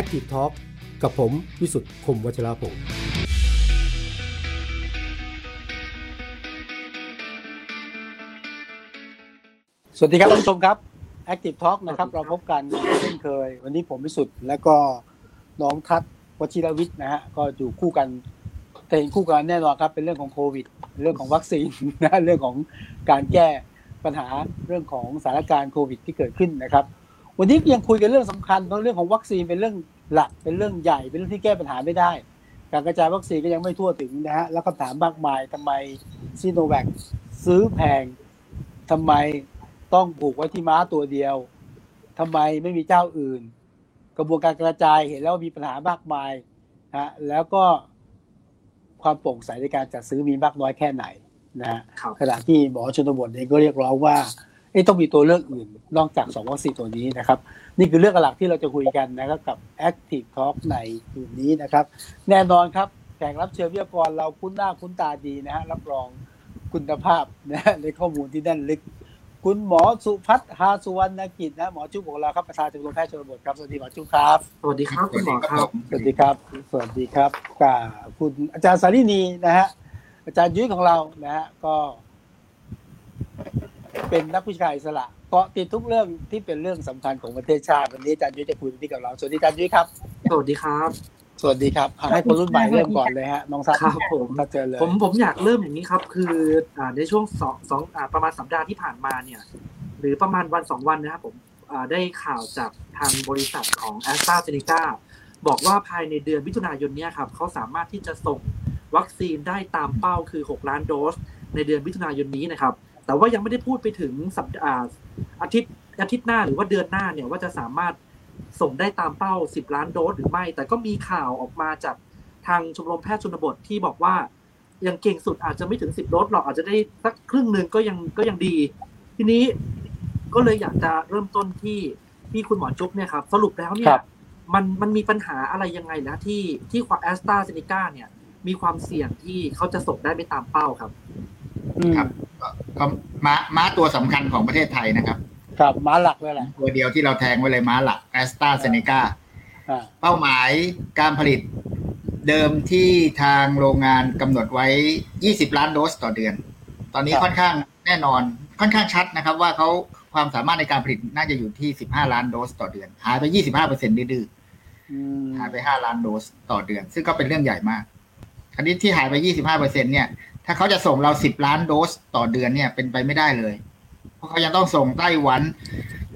Active Talk กับผมวิสุทธ์คมวัชราภงศ์สวัสดีครับท่านผู้ชมครับ Active Talk นะครับ เราพบกันเช่นเคย วันนี้ผมวิสุทธ์และก็น้องทัศน์วชิรวิทย์นะฮะก็อยู่คู่กันแต่เห็นคู่กันแน่นอนครับ เป็นเรื่องของโควิด เรื่องของวัคซีนนะเรื่องของการแก้ปัญหาเรื่องของสถานการณ์โควิดที่เกิดขึ้นนะครับ วันนี้ยังคุยกันเรื่องสำคัญเพราะเรื่องของวัคซีนเป็นเรื่องหลักเป็นเรื่องใหญ่ เป็นเรื่องที่แก้ปัญหาไม่ได้ การกระจายวัคซีนก็ยังไม่ทั่วถึงนะฮะแล้วคำถามมากมายทำไมซีโนแวคซื้อแพงทำไมต้องผูกไว้ที่ม้าตัวเดียวทำไมไม่มีเจ้าอื่น กระบวนการกระจายเห็นแล้วมีปัญหามากมายฮะแล้วก็ความโปร่งใสในการจัดซื้อมีมากน้อยแค่ไหนนะฮะครับขณะที่หมอชนบทเองก็เรียกร้องว่า เอ๊ะต้องมีตัวเลือกอื่นนอกจากสองวัคซีนตัวนี้นะครับ นี่คือเรื่องหลักที่เราจะคุยกันนะครับกับ Active Talk ในคืนนี้นะครับ แน่นอนครับแขกรับเชิญวิทยากรเราคุ้นหน้าคุ้นตาดีนะฮะรับรองคุณภาพนะฮะในข้อมูลที่แน่นลึก คุณหมอสุพัฒน์ฮาสุวรรณกิจนะหมอจุ๊บของเราครับประธานชมรมแพทย์ชนบทครับสวัสดีหมอจุ๊บครับสวัสดีครับคุณหมอครับสวัสดีครับสวัสดีครับกับคุณอาจารย์สารินีนะฮะอาจารย์ยุ้ยของเรานะฮะก็ เป็นนักวิชาการอิสระเกาะติดทุกเรื่องที่เป็นเรื่องสำคัญของประเทศชาติวันนี้อาจารย์ยุ้ยจะคุยเรื่องนี้กับเราสวัสดีอาจารย์ยุ้ยครับสวัสดีครับ สวัสดีครับอะให้คนรุ่นใหม่เริ่มก่อนเลยฮะน้องซัดครับผมถ้าเจอเลยผมผมอยากเริ่มอย่างนี้ครับ คืออ่าในช่วงสองสองอ่าประมาณสัปดาห์ที่ผ่านมาเนี่ย หรือประมาณวันสองวันนะครับผมอ่าได้ข่าวจากทางบริษัทของแอสตราเซเนกาบอกว่าภายในเดือนมิถุนายนเนี้ครับเขาสามารถที่จะส่งวัคซีนได้ตามเป้าคือ 6 ล้านโดส ในเดือนมิถุนายนนี้นะครับ แต่ว่ายังไม่ได้พูดไปถึงสัปดาห์อาทิตย์อาทิตย์หน้าหรือว่าเดือนหน้าเนี่ยว่าจะสามารถส่งได้ตามเป้า 10 ล้านโดสหรือไม่ แต่ก็มีข่าวออกมาจากทางชมรมแพทย์ชนบทที่บอกว่ายังเก่งสุดอาจจะไม่ถึง 10 โดสหรอกอาจจะได้สักครึ่งหนึ่งก็ยังก็ยังดี ทีนี้ก็เลยอยากจะเริ่มต้นที่ที่คุณหมอจุ๊บเนี่ยครับสรุปแล้วเนี่ครัยบมันมันมีปัญหาอะไรยังไงนะที่ที่ควาแอสตราเซเนกาเนี่ยมีความเสี่ยงที่เขาจะส่งได้ไม่ตามเป้าครับอืม ครับก็ก็ม้าม้าตัวสำคัญของประเทศไทยนะครับ ครับม้าหลักเลยแหละตัวเดียวที่เราแทงไว้เลยม้าหลักแอสตราเซเนกาอ่าเป้าหมายการผลิตเดิมที่ทางโรงงานกำหนดไว้ 20 ล้านโดสต่อเดือน ตอนนี้ค่อนข้างแน่นอน ค่อนข้างชัดนะครับ ว่าเขาความสามารถในการผลิตน่าจะอยู่ที่ 15 ล้านโดสต่อเดือน หายไป 25เปอร์เซ็นต์ดื้ออืมๆหายไป 5 ล้านโดสต่อเดือน ซึ่งก็เป็นเรื่องใหญ่มากคราวนี้ที่หายไป 25เปอร์เซ็นต์เนี่ย ถ้าเขาจะส่งเรา10ล้านโดสต่อเดือนเนี่ยเป็นไปไม่ได้เลย เพราะเขายังต้องส่งไต้หวัน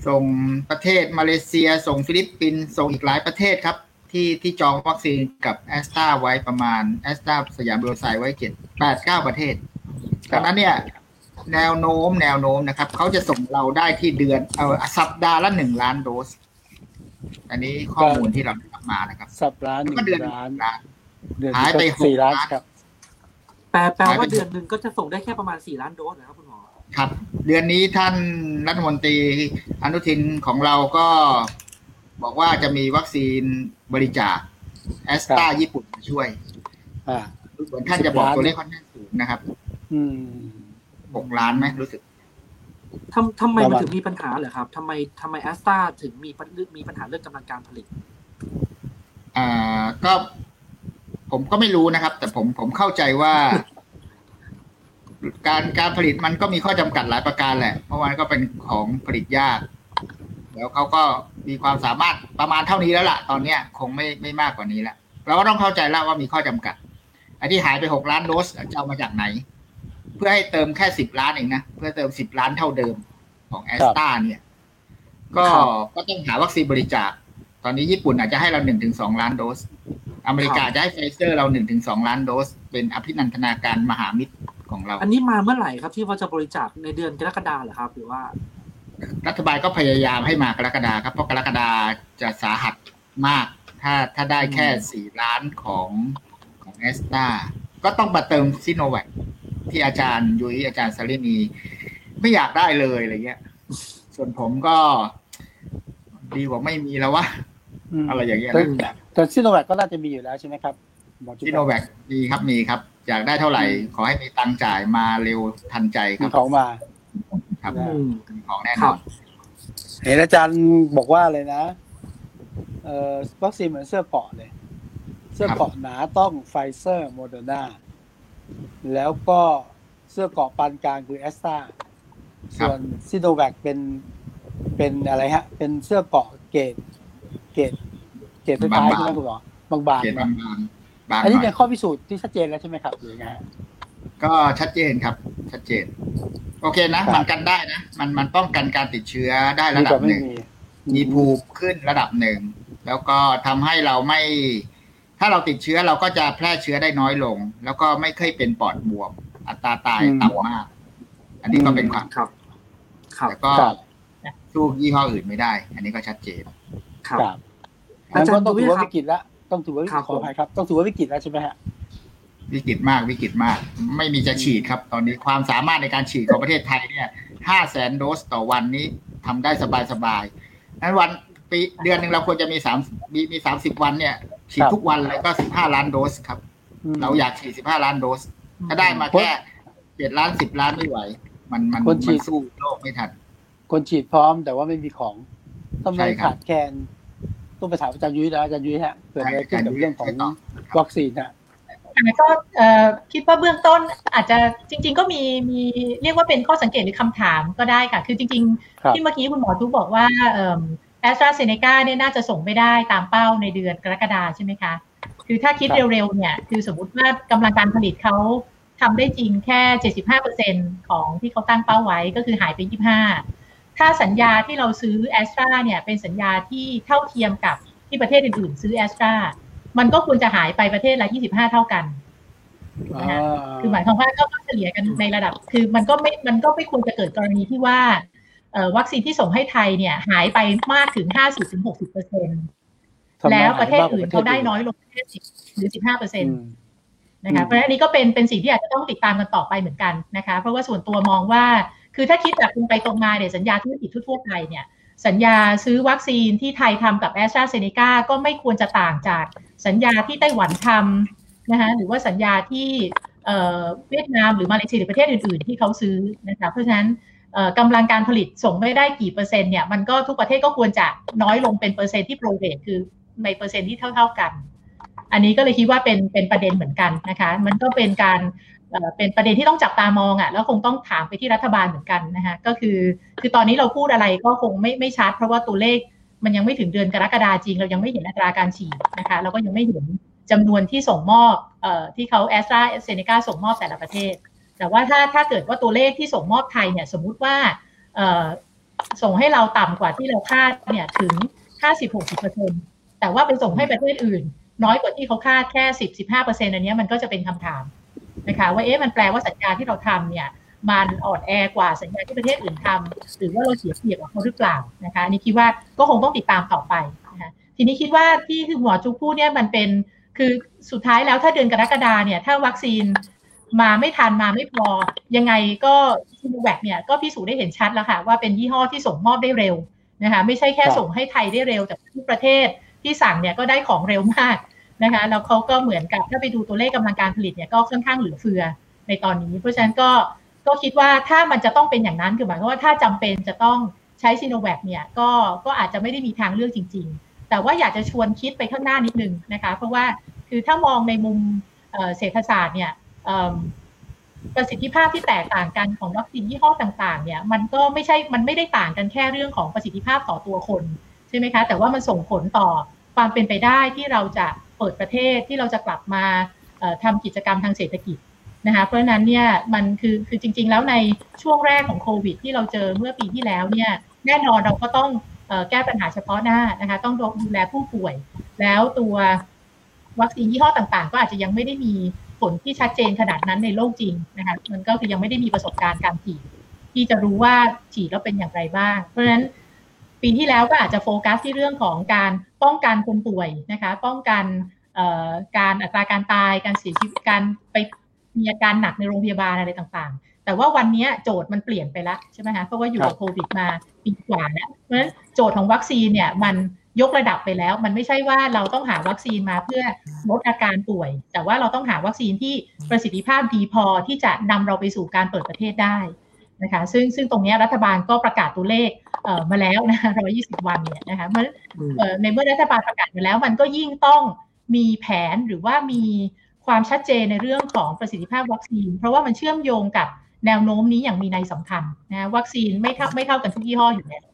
ส่งประเทศมาเลเซีย ส่งฟิลิปปินส์ส่งอีกหลายประเทศครับ ที่ที่จองวัคซีนกับแอสตราไว้ประมาณแอสตราสยามไบโอไซไว้เจ็ดแปดเก้าประเทศดังนั้นเนี่ยแนวโน้มแนวโน้มนะครับ เขาจะส่งเราได้ที่เดือนเอาสัปดาห์ละหนึ่งล้านโดส อันนี้ข้อมูลที่เราได้รับมานะครับ สัปดาห์หแล้วนึ่ก็งเดือนล้านล้านเดือนหายไปก็สี่หกล้านล้านครับ แปลแปลหายไปว่าเดือนหนึ่งก็จะส่งได้แค่ประมาณ4ล้านโดสเหรอครับคุณหมอครับ เดือนนี้ท่านรัฐมนตรีอนุทินของเราก็บอกว่าจะมีวัคซีนบริจาคแอสตราญี่ปุ่นมาช่วยอ่าเหมือนท่านจะบอกตัวเลขค่อนข้างสูงนะครับอืมหกล้านไหมรู้สึกทำทำไมประมันมาณถึงมีปัญหาเหรอครับทำไมทำไมแอสตราถึงมีปัญมีปัญหาเรื่องกำลังการผลิตอ่าก็ ผมก็ไม่รู้นะครับ แต่ผมผมเข้าใจว่า การการผลิตมันก็มีข้อจำกัดหลายประการแหละ เพราะว่ามันก็เป็นของผลิตยาก แล้วเขาก็มีความสามารถประมาณเท่านี้แล้วล่ะ ตอนเนี้ย คงไม่ไม่มากกว่านี้แล้วเราก็ต้องเข้าใจแล้วว่ามีข้อจำกัดไอ้ที่หายไปหกล้านโดสจะเอามาจากไหน เพื่อให้เติมแค่สิบล้านเองนะเพื่อเติมสิบล้านเท่าเดิมของแอสตาเนี่ย ก็ครับก็ต้องหาวัคซีนบริจาค ตอนนี้ญี่ปุ่นอาจจะให้เราหนึ่งถึงสองล้านโดส อเมริกาจะให้ไฟเซอร์เราหนึ่งถึงสองล้านโดส เป็นอภินันทนาการมหามิตรของเรา อันนี้มาเมื่อไหร่ครับที่ว่าจะบริจาคในเดือนกรกฎาเหรอครับหรือว่า รัฐบาลก็พยายามให้มากรกฎาครับ เพราะกรกฎาจะสาหัสมาก ถ้าถ้าได้แค่สี่ล้านของของแอสตราก็ต้องมาเติมซิโนแวคที่อาจารย์ยุ้ยอาจารย์สฤณีไม่อยากได้เลยอะไรเงี้ย ส่วนผมก็ ดีกว่าไม่มีแล้ววะอืมอะไรอย่างเงี้ยแต่นะ แต่ซิโนแวคก็น่าจะมีอยู่แล้วใช่ไหมครับหมอจุ๊บซิโนแวคมีครับมีครับ อยากได้เท่าไหร่ ขอให้มีตังค์จ่ายมาเร็วทันใจคมีรับของมา ครับอือืมมีของแน่นครัอบนเห็นอาจารย์บอกว่าเลยนะเอ่อวัคซีนเหมือนเสื้อเกราะเลย เสื้อเกราะหนาต้องไฟเซอร์โมเดอร์นาแล้วก็เสื้อเกราะปานกลางคือแอสตราส่วนซิโนแวคเป็นเป็นอะไรฮะ เป็นเสื้อเกราะเกรดเกรด เกรดไฟฟ้าใช่ไหมคุณหมอบางเขียนๆบานะงบางบางอันนี้หน่เป็อยนข้อพิสูจน์ที่ชัดเจนแล้วใช่ไหมครับหรือไงฮะก็ชัดเจนครับ ชัดเจน โอเคนะครับมันกันได้นะ มันมันป้องกันการติดเชื้อได้ระดีดักบว่าไม่หนึ่งมีมีภูมิขึ้นระดับหนึ่ง แล้วก็ทำให้เราไม่ ถ้าเราติดเชื้อเราก็จะแพร่เชื้อได้น้อยลง แล้วก็ไม่เคยเป็นปอดบวม อัตราตายต่ำมาก อันนี้ก็เป็นความครับครับแต่ก็ครับสู้ยี่ห้ออื่นไม่ได้ อันนี้ก็ชัดเจนครับครับ อางั้นจารก็ย์ต้องถือว่าดุ้ยครับวิกฤตแล้วต้องถือว่าวิกครัฤตบขออภัยครับ ต้องถือว่าวิกฤตแล้วใช่ไหมฮะวิกฤตมากวิกฤตมาก ไม่มีจะฉีดครับ ตอนนี้ความสามารถในการฉีดของประเทศไทยเนี่ยห้าแสนโดสต่อวันนี้ทำได้สบายสบายๆนั้นวันปีเดือนหนึ่งเราควรจะมีสามมีมีสามสิบวันเนี่ย ฉีดครับทุกวันเลยก็สิบห้าล้านโดสครับอืมเราอยากฉีดสิบห้าล้านโดส ถ้าได้มาแค่เจ็ดล้านสิบล้านไม่ไหว มันมันคนฉีมันดสู้โลกไม่ทัน คนฉีดพร้อมแต่ว่าไม่มีของทำไมใช่ครับขาดแคลน ต้องไปถามอาจารย์ยุ้ยนะอาจารย์ยุ้ยฮะเกิดอะไรขึ้นกับเรื่องของใช่ครับวัคซีนฮะค่ะก็เอ่อคิดว่าเบื้องต้นอาจจะจริง ๆ ก็มีมีเรียกว่าเป็นข้อสังเกตหรือคำถามก็ได้ค่ะ คือจริงครับๆที่เมื่อกี้คุณหมอทุกบอกว่าแอสตราเซเนกาเนี่ยน่าจะส่งไม่ได้ตามเป้าในเดือนกรกฎาใช่ไหมคะ คือถ้าคิดครับเร็วๆเนี่ย คือสมมติว่ากำลังการผลิตเขาทำได้จริงแค่ 75%ของที่เขาตั้งเป้าไว้ก็คือหายไป 25 ถ้าสัญญาที่เราซื้อแอสตราเนี่ยเป็นสัญญาที่เท่าเทียมกับที่ประเทศอื่นๆ ซื้อแอสตรามันก็ควรจะหายไปประเทศละ25 เท่ากันอ่าคือหมายความว่าก็เฉลี่ยกันในระดับ คือมันก็ไม่มันก็ไม่ควรจะเกิดกรณีที่ว่าเอ่อวัคซีนที่ส่งให้ไทยเนี่ย หายไปมากถึง 50-60%ถึง60%เปอร์เซ็นต์ทำไมแล้วประเทศหายมกกอื่ว่นเขาได้น้อยลงแค่10หรือ15%เปอร์เซ็นอืต์มนะคะอืมเพราะฉะนั้นอันนี้ก็เป็นเป็นสิ่งที่อาจจะต้องติดตามกันต่อไปเหมือนกันนะคะ เพราะว่าส่วนตัวมองว่า คือถ้าคิดแบบตรงไปตรงมาเนี่ยสัญญาธุรกิจทั่วไปเนี่ยสัญญาซื้อวัคซีนที่ไทยทำกับแอสตราเซเนกาก็ไม่ควรจะต่างจากสัญญาที่ไต้หวันทำนะคะหรือว่าสัญญาที่เวียดนามหรือมาเลเซียหรือประเทศอื่น ๆ ที่เขาซื้อนะคะเพราะฉะนั้นเอ่อกำลังการผลิตส่งไม่ได้กี่เปอร์เซ็นต์เนี่ยมันก็ทุกประเทศก็ควรจะน้อยลงเป็นเปอร์เซ็นต์ที่โปรเรทคือในเปอร์เซ็นต์ที่เท่า ๆกัน อันนี้ก็เลยคิดว่าเป็นเป็นประเด็นเหมือนกันนะคะ มันก็เป็นการ เป็นประเด็นที่ต้องจับตามองอะ่ะแล้วคงต้องถามไปที่รัฐบาลเหมือนกันนะคะก็คือ คือตอนนี้เราพูดอะไรก็คงไม่ไม่ชัด เพราะว่าตัวเลขมันยังไม่ถึงเดือนกรกฎาจริง เรายังไม่เห็นอัตราการฉีดนะคะเราก็ยังไม่เห็นจำนวนที่ส่งมอบเอ่อที่เขาแอสตราเซเนกาส่งมอบแต่ละประเทศ แต่ว่าถ้าถ้าเกิดว่าตัวเลขที่ส่งมอบไทยเนี่ยสมมุติว่าเอ่อส่งให้เราต่ำกว่าที่เราคาดเนี่ยถึง 50-60%แต่ว่าไปส่งให้ประเทศอื่น น้อยกว่าที่เขาคาดแค่สิบสิบห้าเปอร์เซ็นต์อันนี้มันก็จะเป็นคำถาม นะคะว่าเอ๊ะมันแปลว่าสัญญาที่เราทำเนี่ยมันอ่อนแอกว่าสัญญาที่ประเทศอื่นทำหรือว่าเราเสียเปรียบกับเขาหรือเปล่านะคะอันนี้คิดว่าก็คงต้องติดตามต่อไปนะคะทีนี้คิดว่าที่คือหมอจุกพูดเนี่ยมันเป็นคือสุดท้ายแล้วถ้าเดือนกรกฎาเนี่ยถ้าวัคซีนมาไม่ทันมาไม่พอ ยังไงก็ซีโนแวคเนี่ยก็พิสูจน์ได้เห็นชัดแล้วค่ะ ว่าเป็นยี่ห้อที่ส่งมอบได้เร็วนะคะไม่ใช่แค่ครับส่งให้ไทยได้เร็ว แต่ทุกประเทศที่สั่งเนี่ยก็ได้ของเร็วมาก นะคะแล้วเขาก็เหมือนกับถ้าไปดูตัวเลขกำลังการผลิตเนี่ยก็ค่อนข้างเหลือเฟือในตอนนี้ เพราะฉะนั้นก็ก็คิดว่าถ้ามันจะต้องเป็นอย่างนั้นคือหมายความว่าถ้าจำเป็นจะต้องใช้ซีโนแวคเนี่ยก็ก็อาจจะไม่ได้มีทางเลือกจริง ๆ แต่ว่าอยากจะชวนคิดไปข้างหน้านิดนึงนะคะเพราะว่าคือถ้ามองในมุมเศรษฐศาสตร์เนี่ยประสิทธิภาพที่แตกต่างกันของวัคซีนยี่ห้อต่างๆเนี่ยมันก็ไม่ใช่มันไม่ได้ต่างกันแค่เรื่องของประสิทธิภาพต่อตัวคนใช่ไหมคะแต่ว่ามันส่งผลต่อความเป็นไปได้ที่เราจะ เปิดประเทศที่เราจะกลับมาเอ่อทำกิจกรรมทางเศรษฐกิจนะคะเพราะฉะนั้นเนี่ยมันคือคือจริง ๆ แล้วในช่วงแรกของโควิด ที่เราเจอเมื่อปีที่แล้วเนี่ยแน่นอนเราก็ต้องแก้ปัญหาเฉพาะหน้านะคะต้องดูแลผู้ป่วย แล้วตัววัคซีนยี่ห้อต่างๆ ก็อาจจะยังไม่ได้มีผลที่ชัดเจนขนาดนั้นในโลกจริงนะคะมันก็คือยังไม่ได้มีประสบการณ์การฉีดที่จะรู้ว่าฉีดแล้วเป็นอย่างไรบ้าง เพราะฉะนั้น ปีที่แล้วก็อาจจะโฟกัสที่เรื่องของการป้องกันคนป่วยนะคะป้องกันเอ่อการอัตราการตายการเสียชีวิตการไปมีอาการหนักในโรงพยาบาลอะไรต่างๆ แต่ว่าวันนี้โจทย์มันเปลี่ยนไปแล้วใช่ไหมคะเพราะว่าอยู่กับโควิดมาปีกว่าแล้วเพราะฉะนั้นโจทย์ของวัคซีนเนี่ยมันยกระดับไปแล้ว มันไม่ใช่ว่าเราต้องหาวัคซีนมาเพื่อลดอาการป่วย แต่ว่าเราต้องหาวัคซีนที่ประสิทธิภาพดีพอที่จะนำเราไปสู่การเปิดประเทศได้ นะคะซึ่งซึ่งตรงนี้รัฐบาลก็ประกาศตัวเลขเอ่อมาแล้วนะ120 วันเนี่ยนะคะเมื่ออืมเอ่อในเมื่อรัฐบาลประกาศมาแล้ว มันก็ยิ่งต้องมีแผนหรือว่ามีความชัดเจนในเรื่องของประสิทธิภาพวัคซีน เพราะว่ามันเชื่อมโยงกับแนวโน้มนี้อย่างมีนัยสำคัญนะวัคซีนไม่เท่าไม่เท่ากันทุกยี่ห้ออยู่แล้ว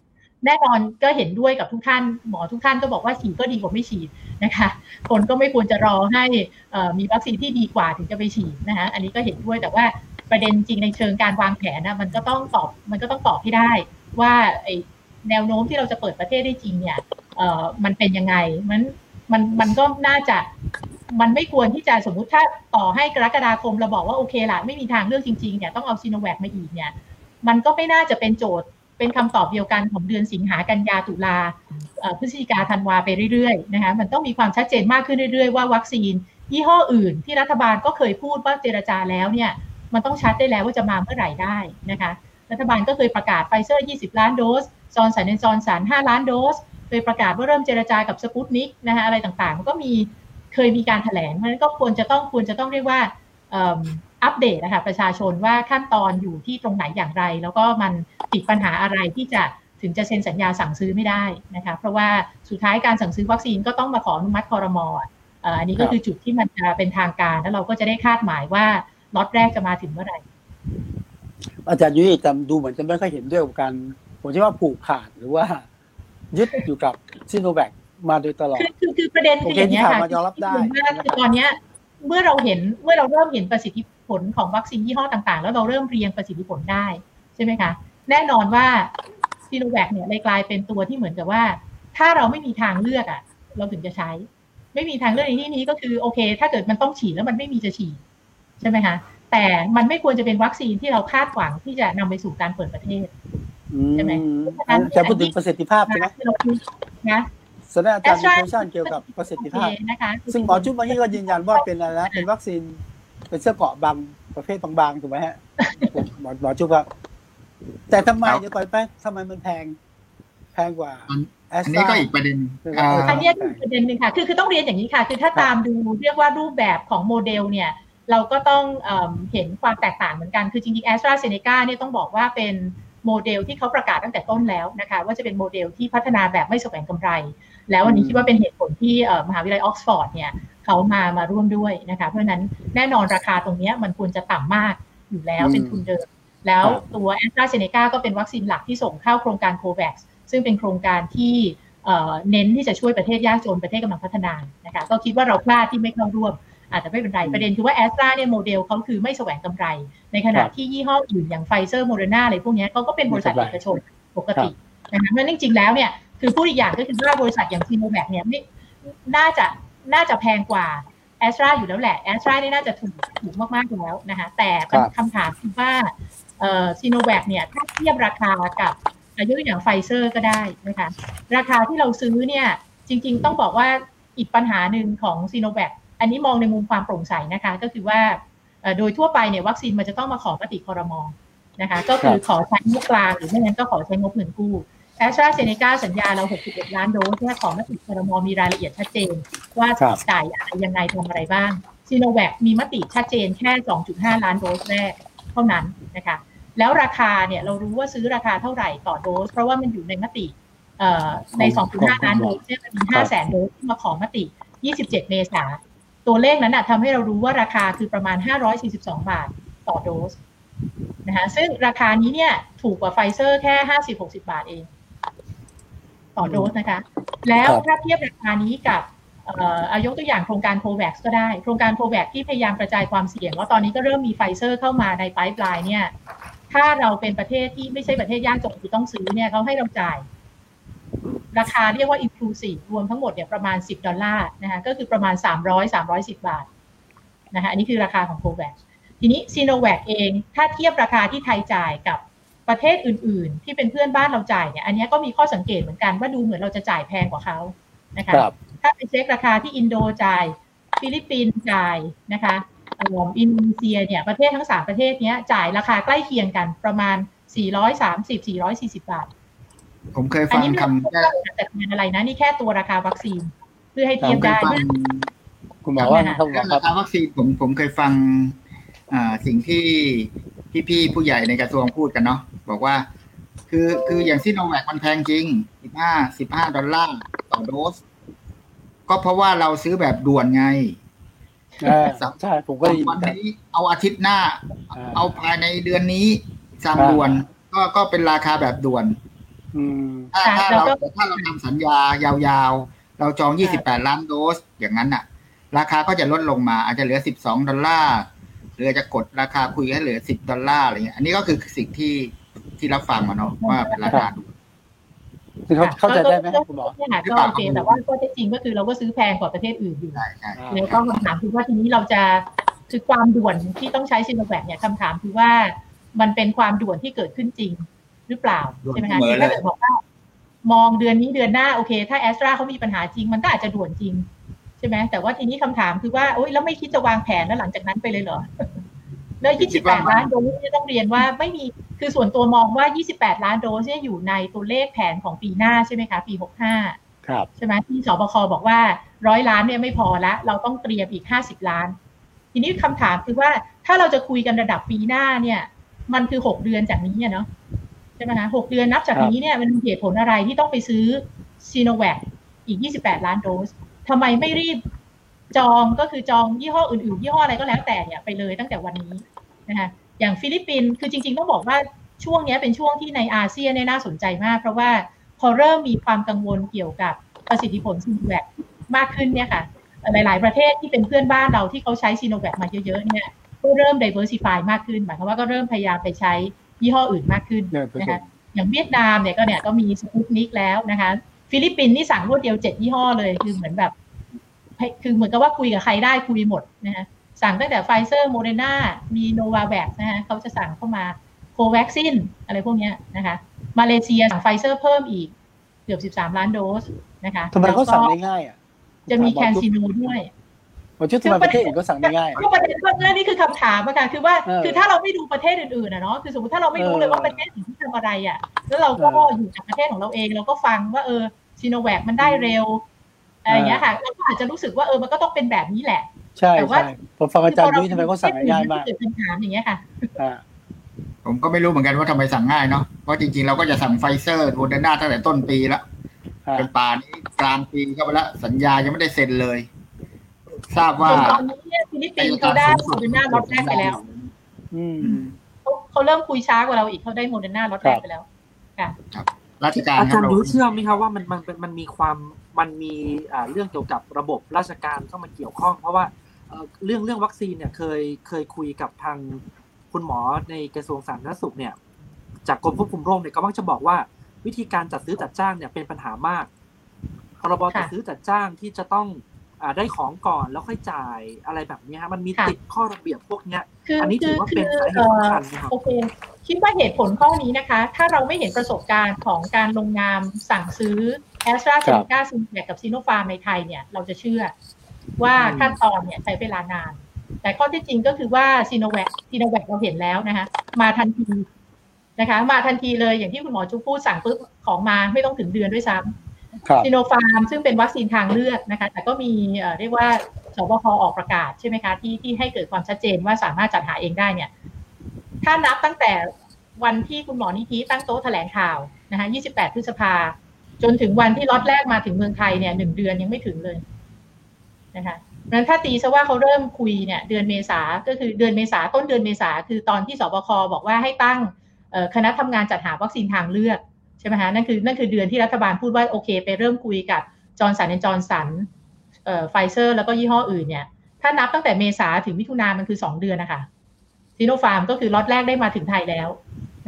แน่นอนก็เห็นด้วยกับทุกท่านหมอทุกท่านก็บอกว่าฉีดก็ดีกว่าไม่ฉีดนะคะคนก็ไม่ควรจะรอให้เอ่อมีวัคซีนที่ดีกว่าถึงจะไปฉีดนะคะอันนี้ก็เห็นด้วยแต่ว่า ประเด็นจริงในเชิงการวางแผนนะมันก็ต้องตอบมันก็ต้องตอบให้ได้ว่าไอแนวโน้มที่เราจะเปิดประเทศได้จริงเนี่ยเออมันเป็นยังไงมันมันมันก็น่าจะมันไม่ควรที่จะสมมุติถ้าต่อให้กรกฎาคมเราบอกว่าโอเคละไม่มีทางเลือกจริงๆเนี่ยต้องเอาซีโนแวคมาอีกเนี่ยมันก็ไม่น่าจะเป็นโจทย์เป็นคำตอบเดียวกันของเดือนสิงหากันยาตุลาพฤศจิกาธันวาไปเรื่อยๆนะคะมันต้องมีความชัดเจนมากขึ้นเรื่อยๆว่าวัคซีนยี่ห้ออื่นที่รัฐบาลก็เคยพูดว่าเจรจาแล้วเนี่ย มันต้องชัดได้แล้วว่าจะมาเมื่อไหร่ได้นะคะ รัฐบาลก็เคยประกาศไฟเซอร์ 20 ล้านโดส จอร์นสันแอนจอร์นสัน5 ล้านโดส เคยประกาศว่าเริ่มเจรจากับสปุตนิกนะคะอะไรต่างๆ มันก็มีเคยมีการแถลง เพราะฉะนั้นก็ควรจะต้องควรจะต้องเรียกว่าอัปเดตนะคะประชาชนว่าขั้นตอนอยู่ที่ตรงไหนอย่างไร แล้วก็มันติดปัญหาอะไรที่จะถึงจะเซ็นสัญญาสั่งซื้อไม่ได้นะคะเพราะว่าสุดท้ายการสั่งซื้อวัคซีนก็ต้องมาขออนุมัติคอรมออะเอ่ออันนี้ก็คือจุดที่มันจะเป็นทางการ แล้วเราก็จะได้คาดหมายว่า ล็อตแรกจะมาถึงเมื่อไหร่ อาจารย์ยุ้ยจำดูเหมือนจะไม่ค่อยเห็นด้วยกับการผมคิดว่าผูกขาดหรือว่า ยึดอยู่กับซิโนแวคมาโดยตลอดคือคือคือประเด็นโอคือเคอย่างที่นี้ยข่าวค่ะมายอมรับได้คือว่าคือตอนเนี้ยเมื่อเราเห็นเมื่อเราเริ่มเห็นประสิทธิผลของวัคซีนยี่ห้อต่าง ๆ แล้วเราเริ่มเรียงประสิทธิผลได้ใช่ไหมคะแน่นอนว่าซิโนแวคเนี่ยเลยกลายเป็นตัวที่เหมือนกับว่า ถ้าเราไม่มีทางเลือกอะ เราถึงจะใช้ ไม่มีทางเลือกในที่นี้ก็คือโอเค ถ้าเกิดมันต้องฉีดแล้วมันไม่มีจะฉีดใช่ไหมคะแต่มันไม่ควรจะเป็นวัคซีนที่เราคาดหวังที่จะนำไปสู่การเปิดประเทศอืใช่ไหมมจะพูดถึงประสิทธิภาพใช่ไหมที่เราพูดนะแสดงอาจารย์มี Astra โครงสร้างเกี่ยวกับประสิทธิโอเคภาพนะคะซึ่งหมอจุ๊บเมื่อกี้ก็ยืนยันว่าเป็นอะไรนะเป็นวัคซีนเป็นเสื้อเกราะบางประเภทบางๆถูกไหมฮะหมอหมอจุ๊บครับแต่ทำไมครับเดี๋ยวก่อนไปทำไมมันแพง แพงกว่าอันแอสอันตนี้ราก็อีกประเด็นเอออ่าอันเนี้ยคือประเด็นหนึ่งค่ะ คือคือต้องเรียนอย่างนี้ค่ะ คือถ้าตามดูเรียกว่ารูปแบบของโมเดลเนี่ย เราก็ต้องเอิ่มเห็นความแตกต่างเหมือนกัน คือจริงๆแอสตราเซเนกาเนี่ยต้องบอกว่าเป็นโมเดลที่เขาประกาศตั้งแต่ต้นแล้วนะคะว่าจะเป็นโมเดลที่พัฒนาแบบไม่แสวงกำไร แล้ววันนี้คิดว่าเป็นเหตุผลที่เอ่อมหาวิทยาลัยออกซฟอร์ดเนี่ยเขามามาร่วมด้วยนะคะเพราะฉะนั้นแน่นอนราคาตรงเนี้ยมันควรจะต่ำมากอยู่แล้วเป็นทุนเดิม แล้วตัวแอสตราเซเนกาก็เป็นวัคซีนหลักที่ส่งเข้าโครงการโควัคซึ่งเป็นโครงการที่เอ่อเน้นที่จะช่วยประเทศยากจนประเทศกำลังพัฒนานะคะก็คิดว่าเราพลาดที่ไม่เข้าร่วม อาจจะไม่เป็นไรประเด็นคือว่าแอสตราเนี่ยโมเดลเขาคือไม่แสวงกำไร ในขณะครับที่ยี่ห้ออื่นอย่างไฟเซอร์โมเดอร์นาอะไรพวกเนี้ยเขาก็เป็นบริษัทไม่กำไรเอกชนปกตินะคะเพราะฉะนั้นจริงๆแล้วเนี่ยคือพูดอีกอย่างก็คือว่าบริษัทอย่างซีโนแวคเนี่ยไม่น่าจะน่าจะแพงกว่าแอสตราอยู่แล้วแหละแอสตราเนี่ยน่าจะถูกถูกมากๆแล้วนะคะแต่ครับคำถามคือว่าซีโนแวคเนี่ยถ้าเทียบราคากับอายุอย่างไฟเซอร์ก็ได้นะคะราคาที่เราซื้อเนี่ยจริง ๆ ต้องบอกว่าอีกปัญหาหนึ่งของซีโนแวค อันนี้มองในมุมความโปร่งใสนะคะ ก็คือว่าเอ่อโดยทั่วไปเนี่ยวัคซีนมันจะต้องมาขอมติคอรมอนะคะ ก็คือขอใช้งบกลางหรือไม่งั้นก็ขอใช้งบเงินกู้แอสตราเซเนกาสัญญาเรา 61 ล้านโดสเนี่ยขอมติคอรมอมีรายละเอียดชัดเจน ว่าครับจ่ายอะไรยังไงทำอะไรบ้างซีโนแวคมีมติชัดเจนแค่ 2.5 ล้านโดสแรกเท่านั้นนะคะ แล้วราคาเนี่ยเรารู้ว่าซื้อราคาเท่าไหร่ต่อโดส เพราะว่ามันอยู่ในมติเอ่อใน 2.5 ล้านโดสเนี่ยมันมี 5 แสนโดสที่มาขอมติ 27 เมษา ตัวเลขนั้นนะทำให้เรารู้ว่าราคาคือประมาณ 542 บาทต่อโดสนะคะซึ่งราคานี้เนี่ยถูกกว่าไฟเซอร์แค่ 50-60 บาทเอง ต่อโดสนะคะ แล้วครับถ้าเทียบราคานี้กับเอ่อเอายกตัวอย่างโครงการโควัคก็ได้ โครงการโควัคที่พยายามกระจายความเสี่ยงแล้วตอนนี้ก็เริ่มมีไฟเซอร์เข้ามาในไ i ป์ไลน์เนี่ย ถ้าเราเป็นประเทศที่ไม่ใช่ประเทศยากจนที่ต้องซื้อเนี่ยเขาให้เราจ่าย ราคาเรียกว่า inclusive รวมทั้งหมดเนี่ยประมาณ 10 ดอลลาร์นะคะก็คือประมาณ 300 310 บาทนะคะอันนี้คือราคาของโควัคทีนี้ซีโนแวคเองถ้าเทียบราคาที่ไทยจ่ายกับประเทศอื่น ๆ ที่เป็นเพื่อนบ้านเราจ่ายเนี่ยอันนี้ก็มีข้อสังเกตเหมือนกันว่าดูเหมือนเราจะจ่ายแพงกว่าเขานะคะครับถ้าไปเช็คราคาที่อินโดจ่าย ฟิลิปปินส์จ่ายนะคะเอ่ออินโดนีเซียเนี่ยประเทศทั้งสามประเทศเนี้ยจ่ายราคาใกล้เคียงกันประมาณ 430 440 บาท ผมเคยอันฟังนี้ไม่คำได้แต่เป็นอะไรนะนี่แค่ตัวราคาวัคซีน เพื่อให้ผเทียมบเคยได้ฟังคุณหมอว่าไงครับคุณหมเรื่อองครัราบคาวัคซีนผมผมเคยฟังอ่าสิ่งที่พี่ๆผู้ใหญ่ในกระทรวงพูดกันเนาะบอกว่า คือคืออย่างซิโนแวคมันแพงจริงสิบห้าสิบห้าดอลลาร์ต่อโดส ก็เพราะว่าเราซื้อแบบด่วนไงเออใช่ผมก็ได้ยินวันกันนี้เอาอาทิตย์หน้าอ่าเอาภายในเดือนนี้สั่งอ่าด่วน ก็ก็เป็นราคาแบบด่วนอืม ถ้าค่ะถ้าแล้เราวก็ถ้าเราทำสัญญายาวๆ เราจอง 28 ล้านโดส อย่างนั้นอะ ราคาก็จะลดลงมาอาจจะเหลือ 12 ดอลลาร์หรืออาจจะกดราคาคุยให้เหลือ 10 ดอลลาร์อะไรเงี้ยอันนี้ก็คือสิ่งที่ที่รับฟังมาเนาะว่าเป็นราคาด่วนคือเขาเข้าใจได้ไหมครับคุณหมอเนี่ยก็โอเคแต่ว่าก็จริงก็คือเราก็ซื้อแพงกว่าประเทศอื่นอยู่ใช่ใช่แล้วก็คำถามคือว่าทีนี้เราจะคือความด่วนที่ต้องใช้ซิโนแวคเนี่ยคำถามคือว่ามันเป็นความด่วนที่เกิดขึ้นจริง หรือเปล่าใช่ไหมคะถ้าเกิดบอกว่ามองเดือนนี้เดือนหน้าโอเค ถ้าแอสตราเขามีปัญหาจริงมันก็อาจจะด่วนจริงใช่ไหมแต่ว่าทีนี้คำถามคือว่าโอ๊ยแล้วไม่คิดจะวางแผนแล้วหลังจากนั้นไปเลยเหรอแล้ว28 ล้านโดสเนี่ยต้องเรียนว่าไม่มีคือส่วนตัวมองว่า 28 ล้านโดสเนี่ยอยู่ในตัวเลขแผนของปีหน้าใช่ไหมคะปี 65 ครับใช่ไหมที่สบคบอกว่าร้อยล้านเนี่ยไม่พอละเราต้องเตรียมอีกห้าสิบล้าน ทีนี้คำถามคือว่าถ้าเราจะคุยกันระดับปีหน้าเนี่ย มันคือหกเดือนจากนี้อะเนาะใช่ไหมคะหกเดือนนับจากนี้เนี่ยมันมีเหตุผลอะไรที่ต้องไปซื้อซีโนแวคอีกยี่สิบแปดล้านโดสทำไมไม่รีบจองก็คือจองยี่ห้ออื่นๆ ยี่ห้ออะไรก็แล้วแต่เนี่ยไปเลยตั้งแต่วันนี้นะคะอย่างฟิลิปปินส์คือจริงๆต้องบอกว่าช่วงเนี้ยเป็นช่วงที่ในอาเซียนเนี่ยน่าสนใจมาก เพราะว่าพอเริ่มมีความกังวลเกี่ยวกับประสิทธิผลซีโนแวคมากขึ้นเนี่ยค่ะ หลายๆประเทศที่เป็นเพื่อนบ้านเราที่เขาใช้ซีโนแวคมาเยอะๆเนี่ยก็เริ่ม diversify มากขึ้น หมายความว่าก็เริ่มพยายามไปใช้ ยี่ห้ออื่นมากขึ้นเนี่ยเป็นนะคะอย่างเวียดนามเนี่ยก็เนี่ยก็มีสปุตนิกแล้วนะคะ ฟิลิปปินส์นี่สั่งรวดเดียวเจ็ดยี่ห้อเลยคือเหมือนแบบ คือเหมือนกับว่าคุยกับใครได้คุยหมดนะคะสั่งตั้งแต่ไฟเซอร์โมเดอร์นามีโนวาแวคนะคะเขาจะสั่งเข้ามาโควัคซินอะไรพวกเนี้ยนะคะ มาเลเซียสั่งไฟเซอร์เพิ่มอีกเกือบ 13 ล้านโดสนะคะทำไมเขาสั่งแล้วได้ก็ง่ายอะ จะมีแคนซิโนด้วย ผมชื่อทำไมประเทศอื่นก็สั่งได้ง่ายก็ประเด็นก็เรื่องนี้คือคำถามอะค่ะคือว่าเออคือถ้าเราไม่ดูประเทศอื่นๆอะเนาะคือสมมติถ้าเราไม่รู้เออเลยว่าประเทศอื่นที่ทำอะไรอะแล้วเราก็เอออยู่จากประเทศของเราเองเราก็ฟังว่าเออซีโนแวคมันได้เร็วอะไรอย่างเงี้ยค่ะเราก็อาจจะรู้สึกว่าเออมันก็ต้องเป็นแบบนี้แหละ ใช่แต่ว่าใช่ผมฟังอาจารย์ยุ้ยทำไมเขาสั่งง่ายมากเกิดคำถามอย่างเงี้ยค่ะอ่าผมก็ไม่รู้เหมือนกันว่าทำไมสั่งง่ายเนาะเพราะจริงๆเราก็จะสั่งไฟเซอร์โมเดอร์นาตั้งแต่ต้นปีแล้วอ่าเป็นป่านนี้กลางปีเข้าไปแล้วสัญญายังไม่ได้เซ็นเลย ทราบว่าส่วนตอนนี้เนี่ยฟิลิปปินส์เขาได้โมเดอร์นาล็อตแรกไปแล้วอืมเขาเขาเริ่มคุยช้ากว่าเราอีกเขาได้โมเดอร์นาล็อตแรกไปแล้วราชการอาคจารับรย์เรารู้เชื่อไหมครับว่ามันมันมันมันมีความมันมีอ่าเรื่องเกี่ยวกับระบบราชการเข้ามาเกี่ยวข้อง เพราะว่าเอ่อเรื่องเรื่องวัคซีนเนี่ยเคยเคยคุยกับทางคุณหมอในกระทรวงสาธารณสุขเนี่ย จากกรมควบคุมโรคเนี่ยก็มักจะบอกว่าวิธีการจัดซื้อจัดจ้างเนี่ยเป็นปัญหามากพรบจัดซื้อจัดจ้างที่จะต้องอ่า ได้ของก่อนแล้วค่อยจ่ายอะไรแบบเนี้ยฮะมันมีค่ะติดข้อระเบียบพวกเนี้ยคืออันนี้ถือว่าเป็นสาเหตุสำคัญนะครับโอเคคิดว่าเหตุผลข้อนี้นะคะ ถ้าเราไม่เห็นประสบการณ์ของการลงนามสั่งซื้อแอสตราเซเนกาซิโนแวคกับซีโนฟาร์มในไทยเนี่ยเราจะเชื่อว่าอืมขั้นตอนเนี่ยใช้เวลานาน แต่ข้อที่จริงก็คือว่าซีโนแวคซีโนแวคเราเห็นแล้วนะคะมาทันทีนะคะ มาทันทีเลยอย่างที่คุณหมอจุ๊บพูดสั่งปุ๊บของมาไม่ต้องถึงเดือนด้วยซ้ำครับ ซีโนฟาร์มซึ่งเป็นวัคซีนทางเลือกนะคะ แต่ก็มีเรียกว่าสบคออกประกาศใช่ไหมคะที่ที่ให้เกิดความชัดเจนว่าสามารถจัดหาเองได้เนี่ย ถ้านับตั้งแต่วันที่คุณหมอนิธิตั้งโต๊ะแถลงข่าวนะคะ28 พฤษภา จนถึงวันที่ล็อตแรกมาถึงเมืองไทยเนี่ยหนึ่งเดือนยังไม่ถึงเลยนะคะเพราะฉะนั้นถ้าตีซะว่าเขาเริ่มคุยเนี่ยเดือนเมษาก็คือเดือนเมษาต้นเดือนเมษาคือตอนที่ศบคบอกว่าให้ตั้งคณะทำงานจัดหาวัคซีนทางเลือก ใช่ไหมคะนั่นคือนั่นคือเดือนที่รัฐบาลพูดว่าโอเค ไปเริ่มคุยกับจอห์นสันแอนด์จอห์นสันเอ่อไฟเซอร์แล้วก็ยี่ห้ออื่นเนี่ยถ้านับตั้งแต่เมษาถึงมิถุนามันคือสองเดือนนะคะซีโนฟาร์มก็คือล็อตแรกได้มาถึงไทยแล้ว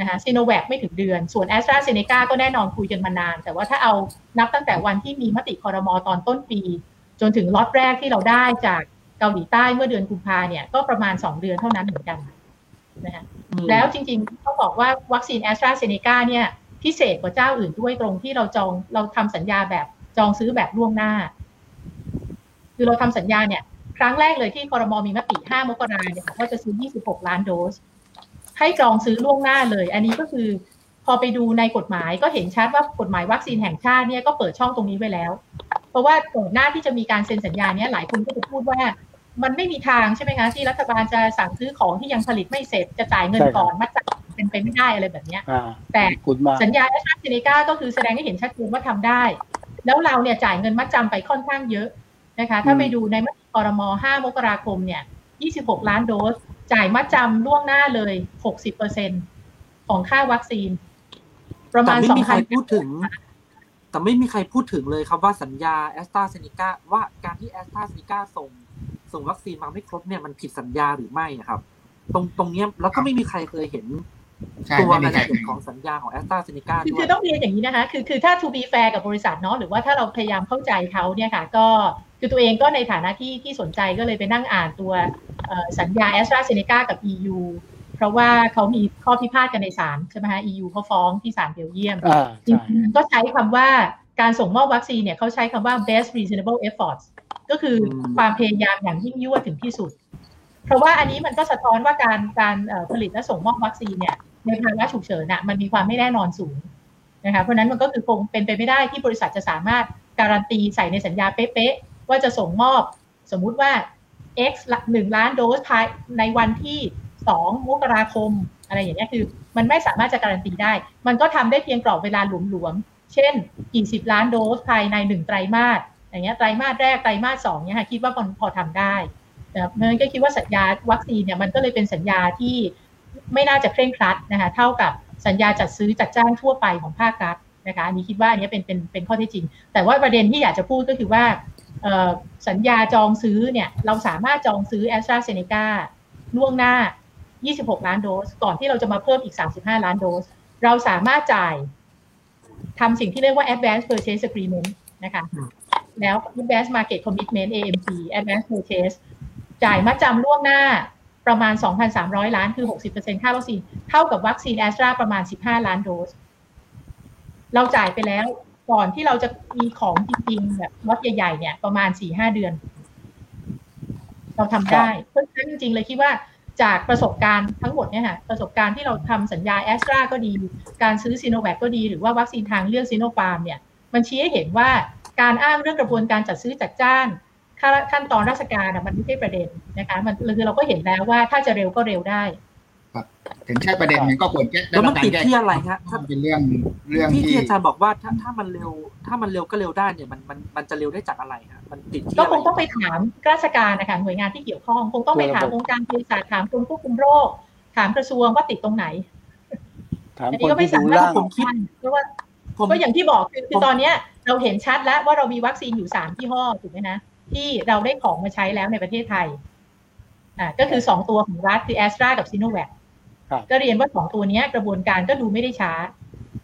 นะคะซีโนแวคไม่ถึงเดือน ส่วนแอสตราเซเนกาก็แน่นอนคุยกันมานาน แต่ว่าถ้าเอานับตั้งแต่วันที่มีมติคอรมอตอนต้นปี จนถึงล็อตแรกที่เราได้จากเกาหลีใต้เมื่อเดือนกุมภาเนี่ยก็ประมาณสองเดือนเท่านั้นเหมือนกันนะคะแล้วจริงๆต้องบอกว่าวัคซีนแอสตราเซเนกาเนี่ย พิเศษกว่าเจ้าอื่นด้วยตรงที่เราจองเราทำสัญญาแบบจองซื้อแบบล่วงหน้า คือเราทำสัญญาเนี่ย ครั้งแรกเลยที่คอรมอมีมติ 5 มกราเนี่ยว่าจะซื้อ 26 ล้านโดส ให้จองซื้อล่วงหน้าเลย อันนี้ก็คือพอไปดูในกฎหมายก็เห็นชัดว่ากฎหมายวัคซีนแห่งชาติเนี่ยก็เปิดช่องตรงนี้ไว้แล้ว เพราะว่าก่อนหน้าที่จะมีการเซ็นสัญญาเนี่ยหลายคนก็จะพูดว่า มันไม่มีทางใช่ไหมคะที่รัฐบาลจะสั่งซื้อของที่ยังผลิตไม่เสร็จจะจ่ายเงินก่อนมัดจำเป็นไปไม่ได้อะไรแบบเนี้ยอ่าแต่คุณมากสัญญาแอสตราเซเนกาก็คือแสดงให้เห็นชัดเจนว่าทำได้ แล้วเราเนี่ยจ่ายเงินมัดจำไปค่อนข้างเยอะนะคะ ถ้าไปดูในมติคอรม5มกราคมเนี่ย 26 ล้านโดส จ่ายมัดจำล่วงหน้าเลย 60%ของค่าวัคซีน ประแต่มาณไม่มีใคร2,000พูดถึง แต่ไม่มีใครพูดถึงเลยครับว่าสัญญาแอสตราเซเนกาว่าการที่แอสตราเซเนกาส่ง ส่งวัคซีนมาไม่ครบเนี่ยมันผิดสัญญาหรือไม่อะครับ ตรงตรงเนี้ยแล้วก็ไม่มีใครเคยเห็นใช่ตัวไม่รายมีใครละเอียดของสัญญาของแอสตราเซเนกาคือด้วคืยอต้องเรียนอย่างนี้นะคะ คือคือถ้า to be fair กับบริษัทเนาะหรือว่าถ้าเราพยายามเข้าใจเขาเนี่ยค่ะ ก็คือตัวเองก็ในฐานะที่ที่สนใจก็เลยไปนั่งอ่านตัวเอ่อสัญญา a s t r a z เซ e c a กับ EU เพราะว่าเขามีข้อพิพาทกันในศาลใช่ไหมฮะ EU เขาฟ้องที่ศาลเบลเยียมอ่าจริใช่งๆก็ใช้คำว่าการส่งมอบวัคซีนเนี่ยเขาใช้คำว่า best reasonable efforts ก็คืออมความพยายามอย่างยิ่งยวดถึงที่สุด เพราะว่าอันนี้มันก็สะท้อนว่าการการเอ่อผลิตและส่งมอบวัคซีนเนี่ยในภาวะฉุกเฉินน่ะมันมีความไม่แน่นอนสูงนะคะเพราะฉะนั้นมันก็คือคงเป็นไปไม่ได้ที่บริษัทจะสามารถการันตีใส่ในสัญญาเป๊ะๆว่าจะส่งมอบสมมุติว่า x หนึ่งล้านโดสภายในวันที่สองมกราคมอะไรอย่างเงี้ยคือ มันไม่สามารถจะการันตีได้ มันก็ทำได้เพียงกรอบเวลาหลวมๆ เช่นกี่สิบล้านโดสภายในหนึ่งไตรมาส อย่างเงี้ยไตรมาสแรกไตรมาสสองเนี่ยค่ะคิดว่าพอพอทำได้นะเพราะฉะนั้นก็คิดว่าสัญญาวัคซีนเนี่ยมันก็เลยเป็นสัญญาที่ไม่น่าจะเคร่งครัดนะคะเท่ากับสัญญาจัดซื้อจัดจ้างทั่วไปของภาครัฐนะคะอันนี้คิดว่าอันนี้เป็นเป็นเป็นข้อเท็จจริง แต่ว่าประเด็นที่อยากจะพูดก็คือว่าสัญญาจองซื้อเนี่ยเราสามารถจองซื้อแอสตราเซเนกาล่วงหน้า 26 ล้านโดส ก่อนที่เราจะมาเพิ่มอีก 35 ล้านโดส เราสามารถจ่ายทำสิ่งที่เรียกว่า advance purchase agreement นะคะ แล้ว advance market commitment AMC advance purchase จ่ายมัดจำล่วงหน้าประมาณ 2,300 ล้าน คือ 60%ค่าวัคซีน เท่ากับวัคซีนแอสตราประมาณ 15 ล้านโดส เราจ่ายไปแล้วก่อนที่เราจะมีของจริงๆแบบล็อตใหญ่ๆ เนี่ย ประมาณ 4-5 เดือน เราทำได้ เพราะฉะนั้นจริงๆ เลยคิดว่าจากประสบการณ์ทั้งหมดเนี่ยค่ะประสบการณ์ที่เราทำสัญญาแอสตราก็ดี การซื้อซีโนแวคก็ดี หรือว่าวัคซีนทางเลือกซีโนฟาร์มเนี่ย มันชี้ให้เห็นว่า การอ้างเรื่องกระบวนการจัดซื้อจัดจ้างค่าขั้นตอนราชการอะมันไม่ใช่ประเด็นนะคะมันคือเราก็เห็นแล้วว่าถ้าจะเร็วก็เร็วได้ถึงใช่ประเด็นมันก็ควรแก้แล้วมันติดที่อะไรฮะถ้าเป็นเรื่องเรื่องที่ที่ที่อาจารย์บอกว่าถ้าถ้ามันเร็ว ถ้ามันเร็วก็เร็วได้เนี่ยมันมันมันจะเร็วได้จากอะไรฮะมันติดที่ก็อะไรคงต้องไปถามราชการนะคะหน่วยงานที่เกี่ยวข้องคงต้องไปถามตัวระบบองค์การเภสัชถามกรมควบคุมโรค ถามกระทรวงว่าติดตรงไหนถามอันคนี้นก็ไม่ที่สาดูมารถร่างผมคิดเพราะว่าผมก็อย่างที่บอกคือคือผมตอนเนี้ย เราเห็นชัดแล้วว่าเรามีวัคซีนอยู่สามยี่ห้อถูกไหมนะที่เราได้ของมาใช้แล้วในประเทศไทยอ่าก็คือสองตัวของรัฐคือแอสตรากับซีโนแวคครับก็เรียนว่าสองตัวเนี้ยกระบวนการก็ดูไม่ได้ช้า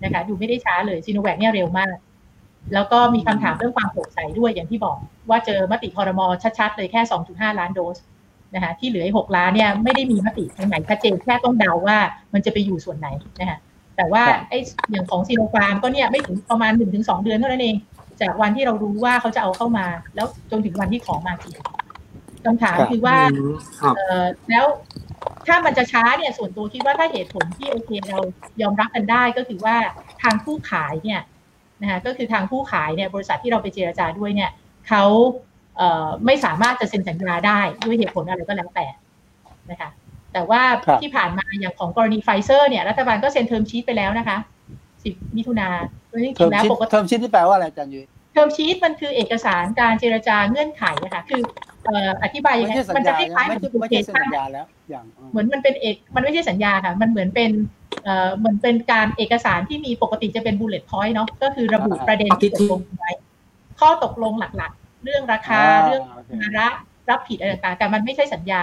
นะคะ ดูไม่ได้ช้าเลยซีโนแวคเนี่ยเร็วมาก แล้วก็มีคำถามเรื่องความโปร่งใสด้วยอย่างที่บอก ว่าเจอมติคอรมอชัดๆเลยแค่ 2.5 ล้านโดสนะคะที่เหลืออีก6ล้านเนี่ยไม่ได้มีมติตรงไหนชัดเจนแค่ต้องเดาว่ามันจะไปอยู่ส่วนไหนนะคะ แต่ว่าครับไอ้อย่างของซีโนฟาร์มก็เนี่ยไม่ถึงประมาณ1-2เดือนเท่านั้นเอง จากวันที่เรารู้ว่าเขาจะเอาเข้ามา แล้วจนถึงวันที่ของมาจริงคำถามครับคือว่าอืมครับเอ่อแล้วถ้ามันจะช้าเนี่ยส่วนตัวคิดว่าถ้าเหตุผลที่โอเคเรายอมรับกันได้ก็คือว่าทางผู้ขายเนี่ยนะคะก็คือทางผู้ขายเนี่ยบริษัทที่เราไปเจรจาด้วยเนี่ยเขาเอ่อไม่สามารถจะเซ็นสัญญาได้ด้วยเหตุผลอะไรก็แล้วแต่นะคะ แต่ว่าครับที่ผ่านมาอย่างของกรณีไฟเซอร์เนี่ยรัฐบาลก็เซ็น term sheet ไปแล้วนะคะ10มิถุนาโดยจเทอริมงๆแล้วชิดปกติ term sheet ที่แปลว่าอะไรอาจารย์ยุ้ย term sheet มันคือเอกสารการเจรจาเงื่อนไขอะค่ะคือเอ่ออธิบายยังไม่ไงใช่สัญญามันจะคล้ายๆไม่เหมือนใช่ไม่ใช่ application สัญญาแล้วอย่างเหมือนมันเป็นเอกมันไม่ใช่สัญญาค่ะ มันเหมือนเป็นเอ่อเหมือนเป็นการเอกสารที่มีปกติจะเป็น bullet point เนาะก็คือระบุประเด็นที่ตกลงไว้ข้อตกลงหลักๆ เรื่องราคาเรื่องโอเคภาระรับผิดอะไรต่างๆแต่มันไม่ใช่สัญญา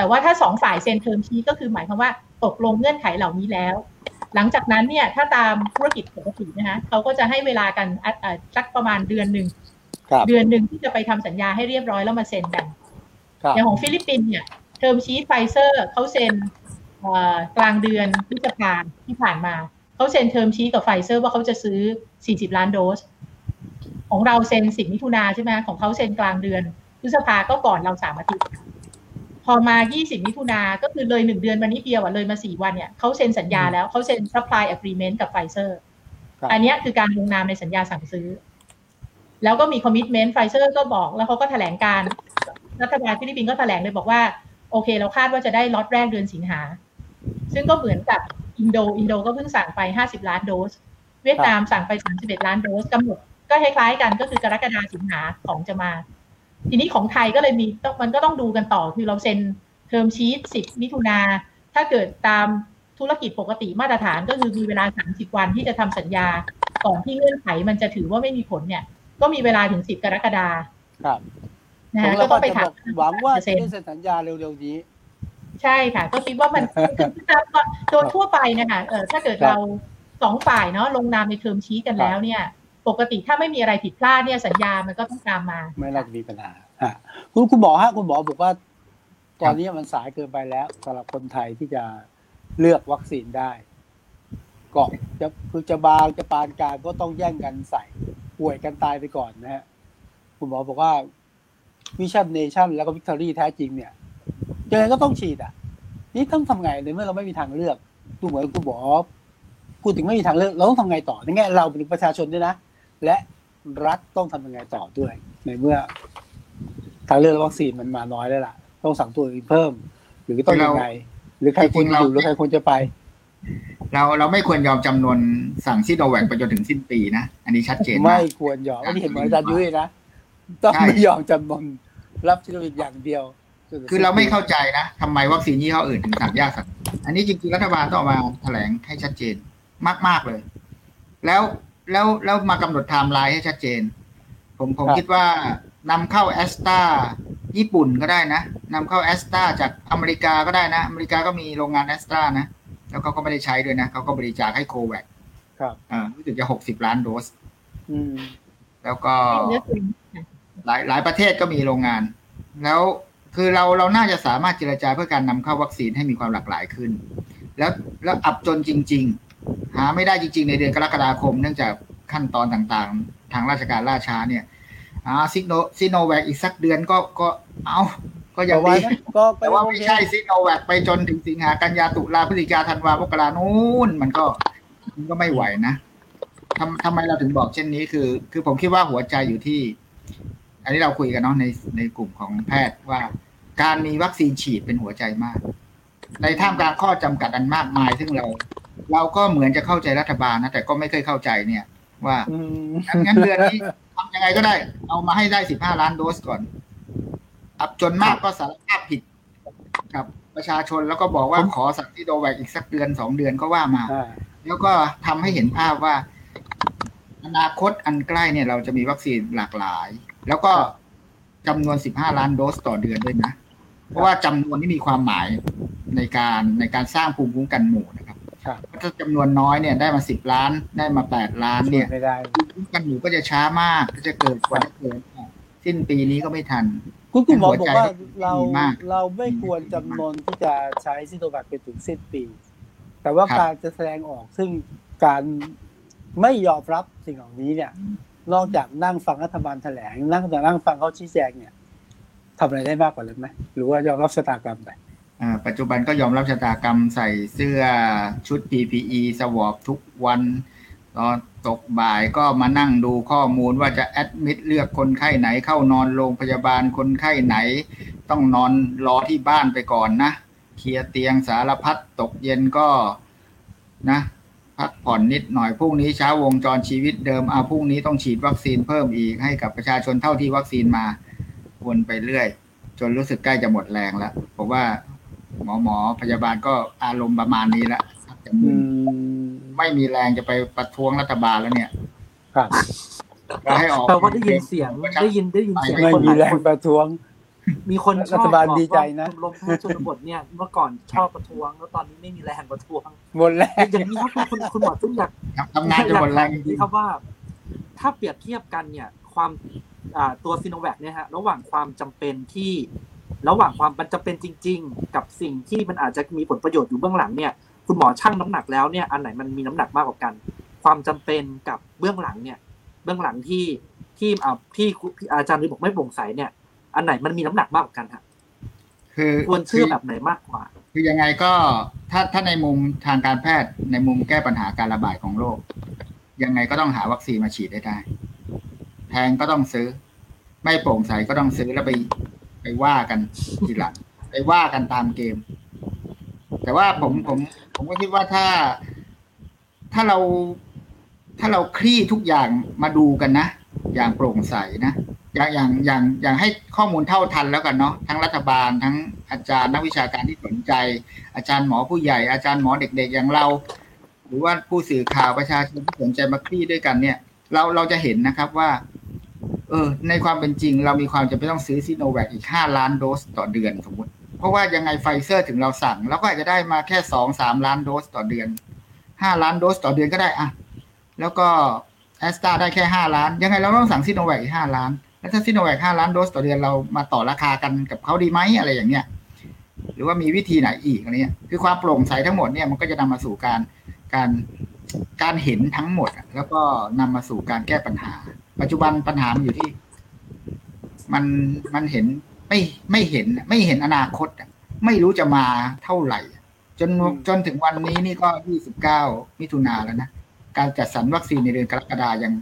แต่ว่าถ้าสองฝ่ายเซ็น term sheet ก็คือหมายความว่าตกลงเงื่อนไขเหล่านี้แล้ว หลังจากนั้นเนี่ยถ้าตามธุรกิจปกตินะคะเขาก็จะให้เวลากันอะอะสักประมาณเดือนหนึ่งครับเดือนหนึ่งที่จะไปทำสัญญาให้เรียบร้อยแล้วมาเซ็นกันครับอย่างของฟิลิปปินส์เนี่ย term sheet ไฟเซอร์เขาเซ็นเอ่อกลางเดือนพฤษภาที่ผ่านมาเขาเซ็น term sheet กับไฟเซอร์ว่าเขาจะซื้อ 40 ล้านโดส ของเราเซ็นสิบมิถุนาใช่ไหมของเขาเซ็นกลางเดือนพฤษภาก็ก่อนเราสามอาทิตย์พ อมา 20 มิถุนาก็คือเลยหนึ่งเดือนมานิดเดียวอะเลยมาสี่วันเนี่ยเขาเซ็นสัญญาแล้วเขาเซ็น supply agreement กับไฟเซอร์ครับอันเนี้ยคือการลงนามในสัญญาสั่งซื้อ แล้วก็มี commitment ไฟเซอร์ก็บอกแล้วเขาก็แถลงการ รัฐบาลฟิลิปปินส์ก็แถลงเลยบอกว่า โอเค เราคาดว่าจะได้ล็อตแรกเดือนสิงหา ซึ่งก็เหมือนกับอินโดอินโดก็เพิ่งสั่งไป 50 ล้านโดส เวียดนามสั่งไป 31 ล้านโดสกำหนดก็คล้ายๆกันก็คือกรกฎาสิงหาของจะมา ทีนี้ของไทยก็เลยมีต้องมันก็ต้องดูกันต่อคือเราเซ็นเทอมชีต10มิถุนาถ้าเกิดตามธุรกิจปกติมาตรฐานก็คือมีเวลา 30 วันที่จะทำสัญญา ก่อนที่เงื่อนไขมันจะถือว่าไม่มีผลเนี่ย ก็มีเวลาถึง 10 กรกฎาครับนะผมคะเราก็ก็ต้องไปจะถาบมอกหวังว่าจะเซ็นได้เซ็นสัญญาเร็วๆนี้ ใช่ค่ะ ก็คิดว่ามันคือตามโดยทั่วไปนะคะเออถ้าเกิดครับเราสองฝ่ายเนาะลงนามในเทอมชี้กันแล้วเนี่ย ปกติถ้าไม่มีอะไรผิดพลาดเนี่ยสัญญามันก็ต้องตามมา ไม่น่าจะมีปัญหาฮะคุณคุณหมอฮะคุณหมอบอกว่าตอนนี้มันสายเกินไปแล้วสำหรับคนไทยที่จะเลือกวัคซีนได้ก็จะคือจะบางจะปานกลางก็ต้องแย่งกันใส่ป่วยกันตายไปก่อนนะฮะคุณหมอบอกว่าvaccination แล้วก็ victory แท้จริงเนี่ยยังไงก็ต้องฉีดอะ นี่ต้องทำไงในเมื่อเราไม่มีทางเลือกดูเหมือนคุณหมอพูดถึงไม่มีทางเลือกเราต้องทำไงต่อในแง่เราเป็นประชาชนด้วยนะ และรัฐต้องทำยังไงต่อด้วย ในเมื่อทางเลือกวัคซีนมันมาน้อยแล้วล่ะ ต้องสั่งตัวอื่นเพิ่ม หรือต้องยังไง หรือใครควรอยู่หรือใครควรจะไป เราเราไม่ควรยอมจำนนสั่งซิโนแวคไปจนถึงสิ้นปีนะอันนี้ชัดเจนมาไม่ควรยอมอันนี้เห็นเหมือนอาจารย์ยุ้ยนะต้องใช่ไม่ยอมจำนนรับซิโนแวคอย่างเดียว คือเราไม่เข้าใจนะทำไมวัคซีนยี่ห้ออื่นถึงสั่งยากสั่งอันนี้จริงๆรัฐบาลต้องออกมาแถลงให้ชัดเจนมากๆเลย แล้ว แล้วแล้วมากำหนดไทม์ไลน์ให้ชัดเจน ผมผมคิดว่านำเข้าแอสตราญี่ปุ่นก็ได้นะนำเข้าแอสตราจากอเมริกาก็ได้นะ อเมริกาก็มีโรงงานแอสตรานะ แล้วเขาก็ไม่ได้ใช้ด้วยนะเขาก็บริจาคให้โคแวกซ์ครับอ่ารู้สึกจะหกสิบล้านโดสอืมแล้วก็เลือกเองหลายหลายประเทศก็มีโรงงาน แล้วคือเราเราน่าจะสามารถเจรจาเพื่อการนำเข้าวัคซีนให้มีความหลากหลายขึ้น แล้วแล้วอับจนจริง ๆ หาไม่ได้จริง ๆ ในเดือนกรกฎาคม เนื่องจากขั้นตอนต่างๆ ทางราชการล่าช้าเนี่ยอ่าซิโนซิโนแวคอีกสักเดือนก็ก็เอาก็ยังแต่ว่าดีนะก็แต่ว่าไม่ใช่ซิโนแวคไปจนถึงสิงหากันยาตุลาพฤศจิกาธันวามกรานู่นมันก็มันก็ไม่ไหวนะทำทำไมเราถึงบอกเช่นนี้คือ คือผมคิดว่าหัวใจอยู่ที่ อันนี้เราคุยกันเนาะในในกลุ่มของแพทย์ว่า การมีวัคซีนฉีดเป็นหัวใจมาก ในท่ามกลางข้อจำกัดอันมากมาย ซึ่งเรา เราก็เหมือนจะเข้าใจรัฐบาลนะแต่ก็ไม่เคยเข้าใจเนี่ย ว่าอืมงั้นเดือนนี้ทำยังไงก็ได้ เอามาให้ได้สิบห้าล้านโดสก่อนอับจนมากก็สารภาพผิดกับประชาชนแล้วก็บอกว่าขอสั่งที่โดแวกอีกสักเดือนสองเดือนก็ว่ามาอ่าแล้วก็ทำให้เห็นภาพว่า อนาคตอันใกล้เนี่ย เราจะมีวัคซีนหลากหลาย แล้วก็จำนวน15ล้านโดสต่อเดือนด้วยนะ เพราะว่าจำนวนนี้มีความหมายในการในการสร้างภูมิคุ้มกันหมู่นะครับครับ ถ้าจำนวนน้อยเนี่ยได้มา10ล้านได้มา8ล้านช่วเนี่ยยไม่ได้ภูมิคุ้มกันหมู่ก็จะช้ามากก็จะเกิดกว่าจะเกิดสิ้นปีนี้ก็ไม่ทัน คุณคุณหมอบอกว่าหัวใจเราดีมากเราไม่ควรจำนนที่จะใช้ซิโนแวคไปถึงสิ้นปี แต่ว่าครับการจะแสดงออกซึ่งการไม่ยอมรับสิ่งเหล่านี้เนี่ย นอกจากนั่งฟังรัฐบาลแถลงนั่งแต่นั่งฟังเขาชี้แจงเนี่ยทำอะไรได้มากกว่านั้นไหมหรือว่ายอมรับชะตากรรมไปอ่า ปัจจุบันก็ยอมรับชะตากรรมใส่เสื้อชุด PPE สวอปทุกวันตอนตกบ่ายก็มานั่งดูข้อมูลว่าจะแอดมิดเลือกคนไข้ไหนเข้านอนโรงพยาบาลคนไข้ไหน ต้องนอนรอที่บ้านไปก่อนนะเคลียร์เตียงสารพัดตกเย็นก็นะพักผ่อนนิดหน่อยพรุ่งนี้เช้าวงจรชีวิตเดิมเอาพรุ่งนี้ต้องฉีดวัคซีนเพิ่มอีกให้กับประชาชนเท่าที่วัคซีนมาวนไปเรื่อย จนรู้สึกใกล้จะหมดแรงแล้วผมว่า หมอหมอพยาบาลก็อารมณ์ประมาณนี้แล้วจะอืมไม่มีแรงจะไปประท้วงรัฐบาลแล้วเนี่ยครับก็ให้ออกแปลว่าได้ยินเสียงได้ยินได้ยินเสียงไม่คนหมีลายแรงคนประท้วง มีคนชอบรัฐบาลอกดีใจนะว่าชมรมแพทย์ชนบทเนี่ยเมื่อก่อนชอบประท้วง แล้วตอนนี้ไม่มีแรงประท้วงหมดแรงอย่างนี้ครับคุณคุณหมอตุ้มอยากทำงานจะหมดแรงจนี่ริงครับว่า ถ้าเปรียบเทียบกันเนี่ย ความอ่าตัวซีโนแวคเนี่ยฮะระหว่างความจำเป็นที่ ระหว่างความมันจำเป็นจริง ๆ กับสิ่งที่มันอาจจะมีผลประโยชน์อยู่เบื้องหลังเนี่ยคุณหมอชั่งน้ำหนักแล้วเนี่ยอันไหนมันมีน้ำหนักมากกว่ากัน ความจำเป็นกับเบื้องหลังเนี่ยเบื้องหลังที่ที่อ่าที่ที่อาจารย์ลิบอกไม่โปร่งใสเนี่ย อันไหนมันมีน้ำหนักมากกว่ากันฮะๆคือควรเชื่อแบบไหนมากกว่า คือยังไงก็ถ้าถ้าในมุมทางการแพทย์ในมุมแก้ปัญหาการระบาดของโรคยังไงก็ต้องหาวัคซีนมาฉีดได้ได้แพงก็ต้องซื้อ ไม่โปร่งใสก็ต้องซื้อแล้วไปไป ว่ากันทีหลังไปว่ากันตามเกม แต่ว่าผมผม ผมก็คิดว่าถ้าถ้าเราถ้าเราคลี่ทุกอย่างมาดูกันนะ อย่างโปร่งใสนะอย่างอย่างอย่างอย่างให้ข้อมูลเท่าทันแล้วกันเนาะทั้งรัฐบาลทั้งอาจารย์นักวิชาการที่สนใจ อาจารย์หมอผู้ใหญ่ อาจารย์หมอเด็กๆอย่างเรา หรือว่าผู้สื่อข่าวประชาชนที่สนใจมาคลี่ด้วยกันเนี่ย เราเราจะเห็นนะครับว่า เออ ในความเป็นจริง เรามีความจำเป็นต้องซื้อซีโนแวคอีกห้าล้านโดสต่อเดือนสมมติ เพราะว่ายังไงไฟเซอร์ถึงเราสั่งเราก็อาจจะได้มาแค่สองสามล้านโดสต่อเดือนห้าล้านโดสต่อเดือนก็ได้อะแล้วก็แอสตราได้แค่ห้าล้าน ยังไงเราต้องสั่งซีโนแวคอีกห้าล้าน แล้วถ้าซีโนแวคห้าล้านโดสต่อเดือนเรามาต่อราคากันกับเขาดีไหมอะไรอย่างเงี้ยหรือว่ามีวิธีไหนอีกอะไรเงี้ยคือความโปร่งใสทั้งหมดเนี่ยมันก็จะนำมาสู่การการการเห็นทั้งหมด แล้วก็นำมาสู่การแก้ปัญหา ปัจจุบันปัญหามันอยู่ที่ มันมันเห็นไม่ไม่เห็น ไม่เห็นอนาคตอะไม่รู้จะมาเท่าไหร่ จนจนถึงวันนี้นี่ก็ยี่สิบเก้ามิถุนาแล้วนะ การจัดสรรวัคซีนในเดือนกรกฎายัง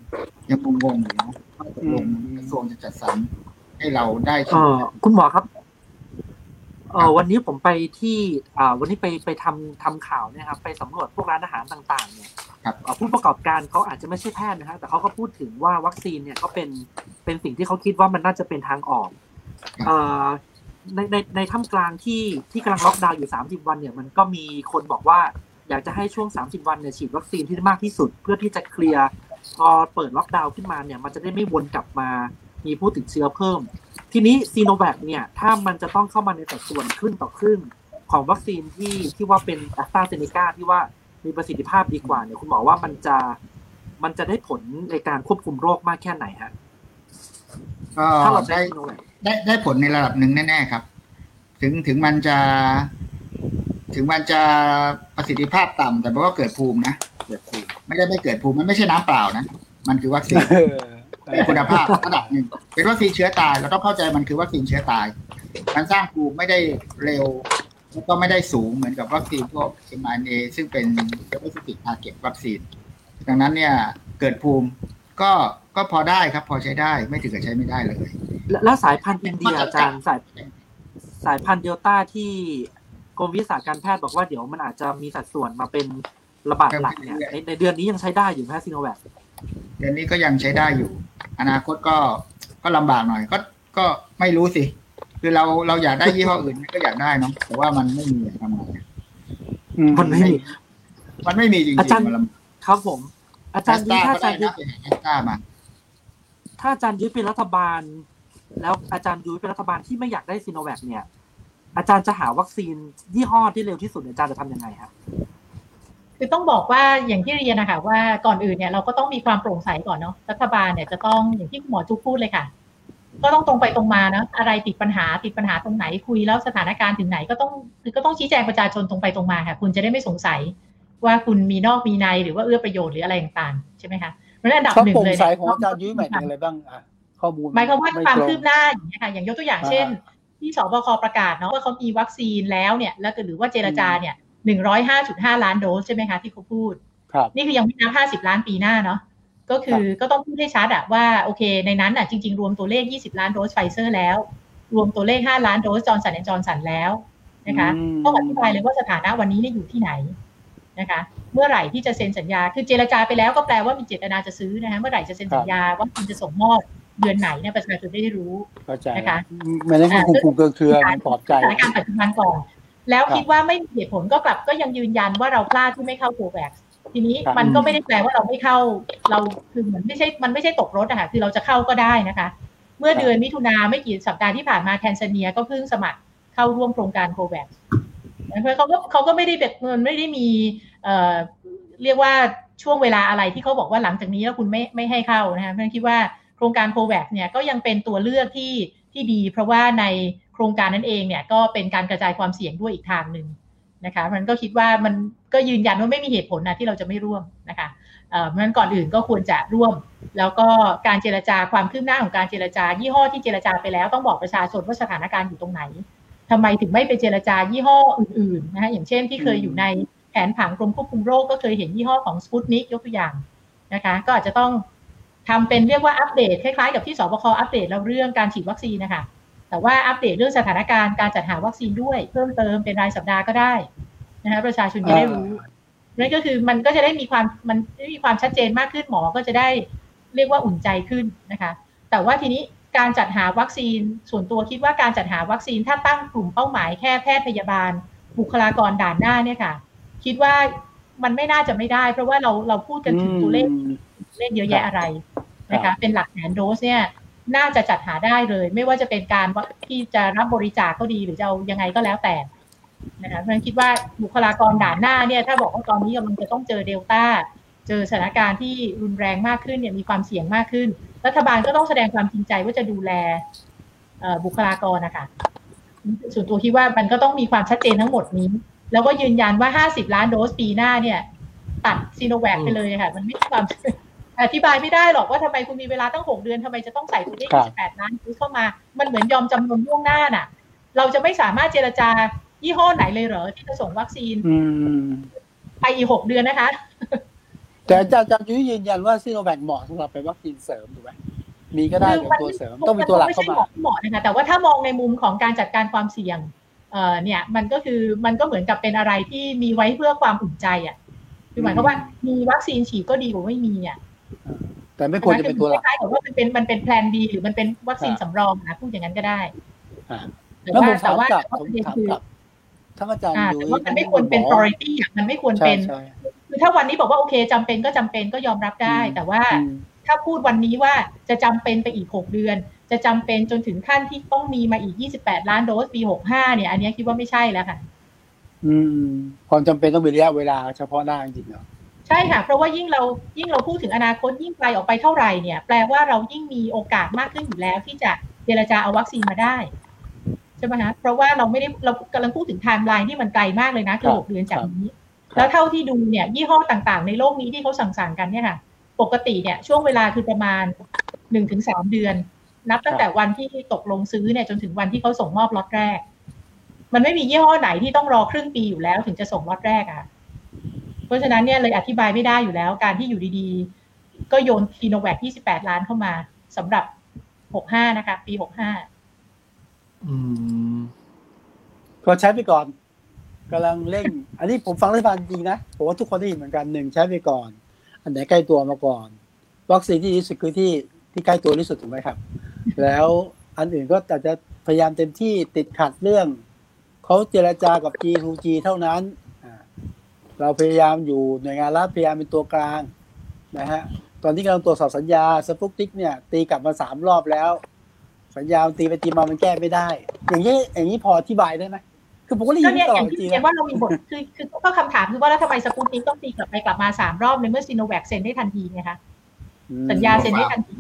ยังงงๆอยู่นะว่าตกลงกระทรวงจะจัดสรรให้เราได้เอ่อคุณหมอครับเออวันนี้ผมไปที่ อ่า วันนี้ไปไปทำทำข่าวเนี่ยครับ ไปสำรวจพวกร้านอาหารต่าง ๆ เนี่ยครับเอ่อ ผู้ประกอบการเขาอาจจะไม่ใช่แพทย์นะฮะแต่เขาก็พูดถึงว่าวัคซีนเนี่ยเขาเป็นเป็นสิ่งที่เขาคิดว่ามันน่าจะเป็นทางออกเอ่อในในในท่ามกลางที่ที่กำลังล็อกดาวน์อยู่ 30 วันเนี่ยมันก็มีคนบอกว่า อยากจะให้ช่วง 30 วันเนี่ยฉีดวัคซีนที่ได้มากที่สุด เพื่อที่จะเคลียร์พอเปิดล็อกดาวน์ขึ้นมาเนี่ยมันจะได้ไม่วนกลับมามีผู้ติดเชื้อเพิ่ม ทีนี้ซีโนแวคเนี่ยถ้ามันจะต้องเข้ามาในสัดส่วนครึ่งต่อครึ่งของวัคซีนที่ที่ว่าเป็นแอสตราเซเนกาที่ว่า มีประสิทธิภาพดีกว่าเนี่ยคุณหมอว่ามันจะมันจะได้ผลในการควบคุมโรคมากแค่ไหนฮะก็ถ้าเราใช้ได้ซีโนแวคได้ได้ผลในระดับหนึ่งแน่ๆครับ ถึงถึงมันจะ ถึงมันจะประสิทธิภาพต่ำแต่มันก็เกิดภูมินะเกิดภูมิไม่ได้ไม่เกิดภูมิมันไม่ใช่น้ำเปล่านะมันคือวัคซีนเออเป็นคุณภาพระดับหนึ่งเป็นวัคซีนเชื้อตายเราต้องเข้าใจมันคือวัคซีนเชื้อตายมันสร้างภูมิไม่ได้เร็ว แล้วก็ไม่ได้สูงเหมือนกับวัคซีนพวก mRNA ซึ่งเป็น specific target วัคซีน ดังนั้นเนี่ยเกิดภูมิก็ก็พอได้ครับ พอใช้ได้ไม่ถึงกับใช้ไม่ได้เลย และแล้วสายพันธุ์อินเดียอาจารย์สายสายพันธุ์เดลต้าที่กรมวิทยาศาสตร์การแพทย์บอกว่าเดี๋ยวมันอาจจะมีสัดส่วนมาเป็นระบาดหลักเนี่ย ในในเดือนนี้ยังใช้ได้อยู่ไหมฮะซีโนแวคเดือนนี้ก็ยังใช้ได้อยู่ อนาคตก็ก็ลำบากหน่อยก็ก็ไม่รู้สิ คือเราเราอยากได้ยี่ห้ออื่นก็อยากได้เนาะแต่ว่ามันไม่มีทำไงอืมมันไม่มีมันไม่มีจริงอาจารย์ๆมันลำครับผม อาแอจารสย์ตยุ้รายถ้าก็อาได้จารย์ยุ้นะยแอสตรามาถ้าอาจารย์ยุ้ยเป็นรัฐบาล แล้วอาจารย์ยุ้ยเป็นรัฐบาลที่ไม่อยากได้ซีโนแวคเนี่ย อาจารย์จะหาวัคซีนยี่ห้อที่เร็วที่สุดเนี่ยอาจารย์จะทำยังไงฮะคือต้องบอกว่าอย่างที่เรียนนะคะว่าก่อนอื่นเนี่ยเราก็ต้องมีความโปร่งใสก่อนเนาะรัฐบาลเนี่ยจะต้องอย่างที่คุณหมอจุ๊บพูดเลยค่ะ ก็ต้องตรงไปตรงมานะอะไรติดปัญหาติดปัญหาตรงไหนคุยแล้วสถานการณ์ถึงไหนก็ต้องคือก็ต้องชี้แจงประชาชนตรงไปตรงมาค่ะ คุณจะได้ไม่สงสัยว่าคุณมีนอกมีในหรือว่าเอื้อประโยชน์หรืออะไรต่างๆใช่ไหมคะเพราะฉะนั้นอันดับหนึ่งโปร่งใสเนี่ยของอาจารย์ยุ้ยหมายถึงอะไรบ้างอะข้อมูลหมายความว่าไงตรงความคืบหน้าอย่างเงี้ยค่ะอย่างยกตัวอย่างเช่น ที่ศบคประกาศเนาะว่าเขามีวัคซีนแล้วเนี่ย แล้วก็หรือว่าเจรจาเนี่ยหนึ่งร้อยห้าจุดห้าล้านโดสใช่ไหมคะที่เขาพูดครับนี่คือยังไม่นับห้าสิบล้านปีหน้าเนาะ ก็คือก็ต้องพูดให้ชัดอะว่าโอเค ในนั้นอะจริง ๆ รวมตัวเลข 20 ล้านโดสไฟเซอร์แล้ว รวมตัวเลข 5 ล้านโดสจอร์นสันแอนจอร์นสันแล้วนะคะอืมต้องอธิบายเลยว่าสถานะวันนี้เนี่ยอยู่ที่ไหนนะคะเมื่อไหร่ที่จะเซ็นสัญญา คือเจรจาไปแล้วก็แปลว่ามีเจตนาจะซื้อนะคะเมื่อไหร่จะเซ็นสัญญาว่าคุณจะส่งมอบเดือนไหนเนี่ยประชาชนได้รู้เข้าใจนะคะไม่ได้คุมคุมเครือเครือมันปลอบใจสถานการณ์ปัจจุบันก่อนแล้วครับคิดว่าไม่มีเหตุผลก็กลับก็ยังยืนยันว่าเราพลาดที่ไม่เข้าโคแวค ทีนี้ครับมันก็ไม่ได้แปลว่าเราไม่เข้า เราคือเหมือนไม่ใช่มันไม่ใช่ตกรถอะค่ะคือเราจะเข้าก็ได้นะคะ เมื่อเดือนมิถุนาไม่กี่สัปดาห์ที่ผ่านมาแทนซาเนียก็เพิ่งสมัครเข้าร่วมโครงการโคแวคเพราะเขาก็เขาก็ไม่ได้แบบมันไม่ได้มีเอ่อเรียกว่าช่วงเวลาอะไรที่เขาบอกว่าหลังจากนี้แล้วคุณไม่ไม่ให้เข้านะคะเพราะฉะนั้นคิดว่าโครงการโคแวคเนี่ยก็ยังเป็นตัวเลือกที่ที่ดี เพราะว่าในโครงการนั้นเองเนี่ยก็เป็นการกระจายความเสี่ยงด้วยอีกทางหนึ่ง นะคะมันก็คิดว่ามันก็ยืนยันว่าไม่มีเหตุผลนะที่เราจะไม่ร่วมนะคะเอ่อเพราะนั่นก่อนอื่นก็ควรจะร่วม แล้วก็การเจรจาความคืบหน้าของการเจรจา ยี่ห้อที่เจรจาไปแล้วต้องบอกประชาชนว่าสถานการณ์อยู่ตรงไหนทำไมถึงไม่ไปเจรจายี่ห้ออื่นๆนะคะอย่างเช่นที่เคยอยู่ในแผนผังกรมควบคุมโรคก็เคยเห็นยี่ห้อของสปุตนิกยกตัวอย่างนะคะก็อาจจะต้องทำเป็นเรียกว่าอัปเดตคล้ายๆกับที่สบคอัปเดตเราเรื่องการฉีดวัคซีนนะคะ แต่ว่าอัปเดตเรื่องสถานการณ์การจัดหาวัคซีนด้วย เพิ่มเติมเป็นรายสัปดาห์ก็ได้นะคะประชาชนจะได้รู้นั่นก็คือมันก็จะได้มีความมันได้มีความชัดเจนมากขึ้นหมอก็จะได้เรียกว่าอุ่นใจขึ้นนะคะ แต่ว่าทีนี้การจัดหาวัคซีนส่วนตัวคิดว่าการจัดหาวัคซีนถ้าตั้งกลุ่มเป้าหมายแค่แพทย์พยาบาล บุคลากรด่านหน้าเนี่ยค่ะ คิดว่ามันไม่น่าจะไม่ได้ เพราะว่าเราเราพูดกันถึงตัวเลขอืมเลขเยอะแยะอะไรนะครัคะบเป็นหลักแสนโดสเนี่ย น่าจะจัดหาได้เลย ไม่ว่าจะเป็นการที่จะรับบริจาคก็ดีหรือจะเอายังไงก็แล้วแต่นะคะเพราะฉะนั้นคิดว่าบุคลากรด่านหน้าเนี่ยถ้าบอกว่าตอนนี้กำลังจะต้องเจอเดลต้าเจอสถานการณ์ที่รุนแรงมากขึ้นเนี่ยมีความเสี่ยงมากขึ้น รัฐบาลก็ต้องแสดงความจริงใจว่าจะดูแลบุคลากรนะคะส่วนตัวคิดว่ามันก็ต้องมีความชัดเจนทั้งหมดนี้ แล้วก็ยืนยันว่า 50 ล้านโดสปีหน้าเนี่ย ตัดซีโนแวคไปเลยค่ะ มันไม่มีความ อธิบายไม่ได้หรอกว่าทำไมคุณมีเวลาตั้ง6เดือนทำไมจะต้องใส่ตัวเลขครับ28ล้านโดสเข้ามา มันเหมือนยอมจำนนล่วงหน้าน่ะ เราจะไม่สามารถเจรจายี่ห้อไหนเลยเหรอที่จะส่งวัคซีนอืมไปอีก6เดือนนะคะ แต่อาจารย์อาจารย์ยุ้ยยืนยันว่าซีโนแวคเหมาะสำหรับเป็นวัคซีนเสริมถูกไหมมีก็ได้เป็นตัวเสริมต้องมีตัวหลักเข้ามาไใช่เหมาะนะคะแต่ว่าถ้ามองในมุมของการจัดการความเสี่ยงเอ่อเนี่ยมันก็คือมันก็เหมือนกับเป็นอะไรที่มีไว้เพื่อความอุ่นใจอะคือหมายความว่ามีวัคซีนฉีดก็ดีกว่าไม่มีอะ แต่ไม่ควรจะเป็นตัวหลักคล้ายๆกับว่ามันเป็นมันเป็นแพลน B หรือมันเป็นวัคซีนสำรองนะพูดอย่างนั้นก็ได้อ่าแต่แล้วว่าผมแต่ถามว่ากลับแต่ผว่ามประเด็นถามคือกลับทั้งอาจารย์อ่ายุ้แต่ยว่ามันไม่ควรเป็น priority อะมันไม่ควรใช่เป็นใช่คือถ้าวันนี้บอกว่าโอเคจำเป็นก็จำเป็นก็ยอมรับได้อืมแต่ว่าอืมถ้าพูดวันนี้ว่าจะจำเป็นไปอีก 6 เดือน จะจำเป็นจนถึงขั้นที่ต้องมีมาอีก 28 ล้านโดสปี65เนี่ย อันนี้คิดว่าไม่ใช่แล้วค่ะ อืม ความจำเป็นต้องมีระยะเวลาเฉพาะหน้าจริงๆเนาะ ใช่ค่ะเพราะว่ายิ่งเรายิ่งเราพูดถึงอนาคตยิ่งไกลออกไปเท่าไหร่เนี่ยแปลว่าเรายิ่งมีโอกาสมากขึ้นอยู่แล้ว ที่จะเจรจาเอาวัคซีนมาได้ใช่ไหมคะเพราะว่าเราไม่ได้เรากำลังพูดถึงไทม์ไลน์ที่มันไกลมากเลยนะคือหกเดือนจากนี้ แล้วเท่าที่ดูเนี่ยยี่ห้อต่างๆ ในโลกนี้ที่เขาสั่งๆกันเนี่ยค่ะปกติเนี่ยช่วงเวลาคือประมาณหนึ่งถึงสามเดือน นับตั้งแต่วันที่ตกลงซื้อเนี่ยจนถึงวันที่เขาส่งมอบล็อตแรก มันไม่มียี่ห้อไหนที่ต้องรอครึ่งปีอยู่แล้วถึงจะส่งล็อตแรกอะ เพราะฉะนั้นเนี่ยเลยอธิบายไม่ได้อยู่แล้ว การที่อยู่ดีๆ ก็โยนซีโนแวค28 ล้านเข้ามาสำหรับ 65 นะคะ ปี 65 อืม ก็ใช้ไปก่อนกำลังเร่ง อันนี้ผมฟังรัฐบาลจริงนะผมว่าทุกคนได้ยินเหมือนกันหนึ่งใช้ไปก่อน อันไหนใกล้ตัวมาก่อน วัคซีนที่ดีที่สุดคือที่ที่ใกล้ตัวที่สุดถูกไหมครับ แล้วอันอื่นก็อาจจะพยายามเต็มที่ติดขัดเรื่องเขาเจรจากับ G2G เท่านั้น เราพยายามอยู่หน่วยงานรัฐพยายามเป็นตัวกลางนะฮะตอนที่กำลังตรวจสอบสัญญาสปุกติกเนี่ย ตีกลับมาสามรอบแล้ว สัญญามันตีไปตีมามันแก้ไม่ได้ อย่างนี้อย่างนี้พออธิบายได้ไหมคือผมก็ได้ก็ยินเนี่ยตอลอดย่างที่จริงเรียนๆว่าเรามีบทคือคือก็คำถามคือว่าแล้วทำไมสปุตนิกต้องตีกลับไปกลับมาสามรอบในเมื่อซีโนแวคเซ็นได้ทันทีไงคะสัญญาเซ็นได้ทันที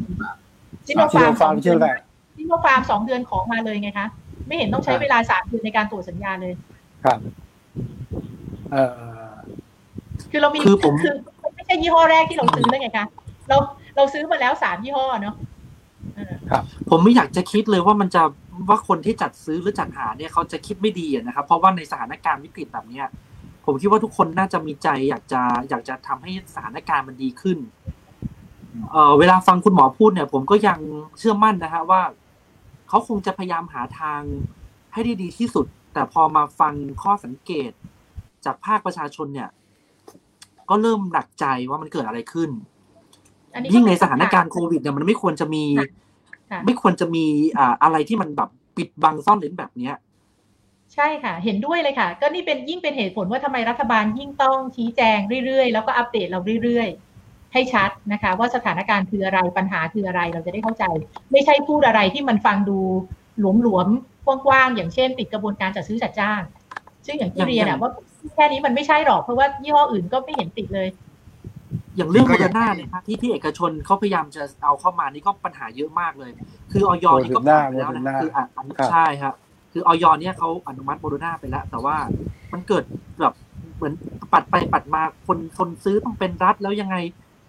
ซิโนซีฟาโนร์มสฟาอร์งมเดืเชื่ออนแบบซิโนฟาร์มสองเดือนของมาเลยไงคะ ไม่เห็นต้องใช้เวลาสามเดือนในการตรวจสัญญาเลย ครับ เออ คือเรามีคือผมคือไม่ใช่ยี่ห้อแรกที่เราซื้อเลยไงคะเราเราซื้อมาแล้วสามยี่ห้อเนาะเออผมไม่อยากจะคิดเลยว่ามันจะว่าคนที่จัดซื้อหรือจัดหาเนี่ยเขาจะคิดไม่ดีอะนะครับ เพราะว่าในสถานการณ์วิกฤตแบบเนี้ยผมคิดว่าทุกคนน่าจะมีใจ อยากจะอยากจะทำให้สถานการณ์มันดีขึ้นเอ่อเวลาฟังคุณหมอพูดเนี่ย ผมก็ยังเชื่อมั่นนะฮะว่าเขาคงจะพยายามหาทางให้ได้ดีที่สุด แต่พอมาฟังข้อสังเกต จากภาคประชาชนเนี่ย ก็เริ่มหนักใจว่ามันเกิดอะไรขึ้นอันนี้ก็ยิ่งในเป็สถานการณ์โควิดเนี่ยมันไม่ควรจะมีค่ะไม่ควรจะมีอ่าอะไรที่มันแบบปิดบังซ่อนเร้นแบบเนี้ยใช่ค่ะ เห็นด้วยเลยค่ะ ก็นี่เป็นยิ่งเป็นเหตุผลว่าทำไมรัฐบาลยิ่งต้องชี้แจงเรื่อยๆ แล้วก็อัปเดตเราเรื่อยๆ ให้ชัดนะคะ ว่าสถานการณ์คืออะไรปัญหาคืออะไรเราจะได้เข้าใจ ไม่ใช่พูดอะไรที่มันฟังดูหลวมๆกว้างๆอย่างเช่น ติดกระบวนการจัดซื้อจัดจ้าง ซึ่งอย่างที่อย่างเรียนอย่าอะงว่า แค่นี้มันไม่ใช่หรอกเพราะว่ายี่ห้ออื่นก็ไม่เห็นติดเลย อย่างเรื่องก็โมอเดย่างอร์นาเนี่ยนะที่ที่เอกชนเขาพยายามจะเอาเข้ามานี่ก็ปัญหาเยอะมากเลย คืออย.นี่ก็ผ่านไปแล้วนะคืออะอันใช่ครับคืออย.เนี่ยเขาอนุมัติโมเดอร์นาไปแล้ว แต่ว่ามันเกิดแบบเหมือนปัดไปปัดมาคนคนซื้อต้องเป็นรัฐแล้วยังไง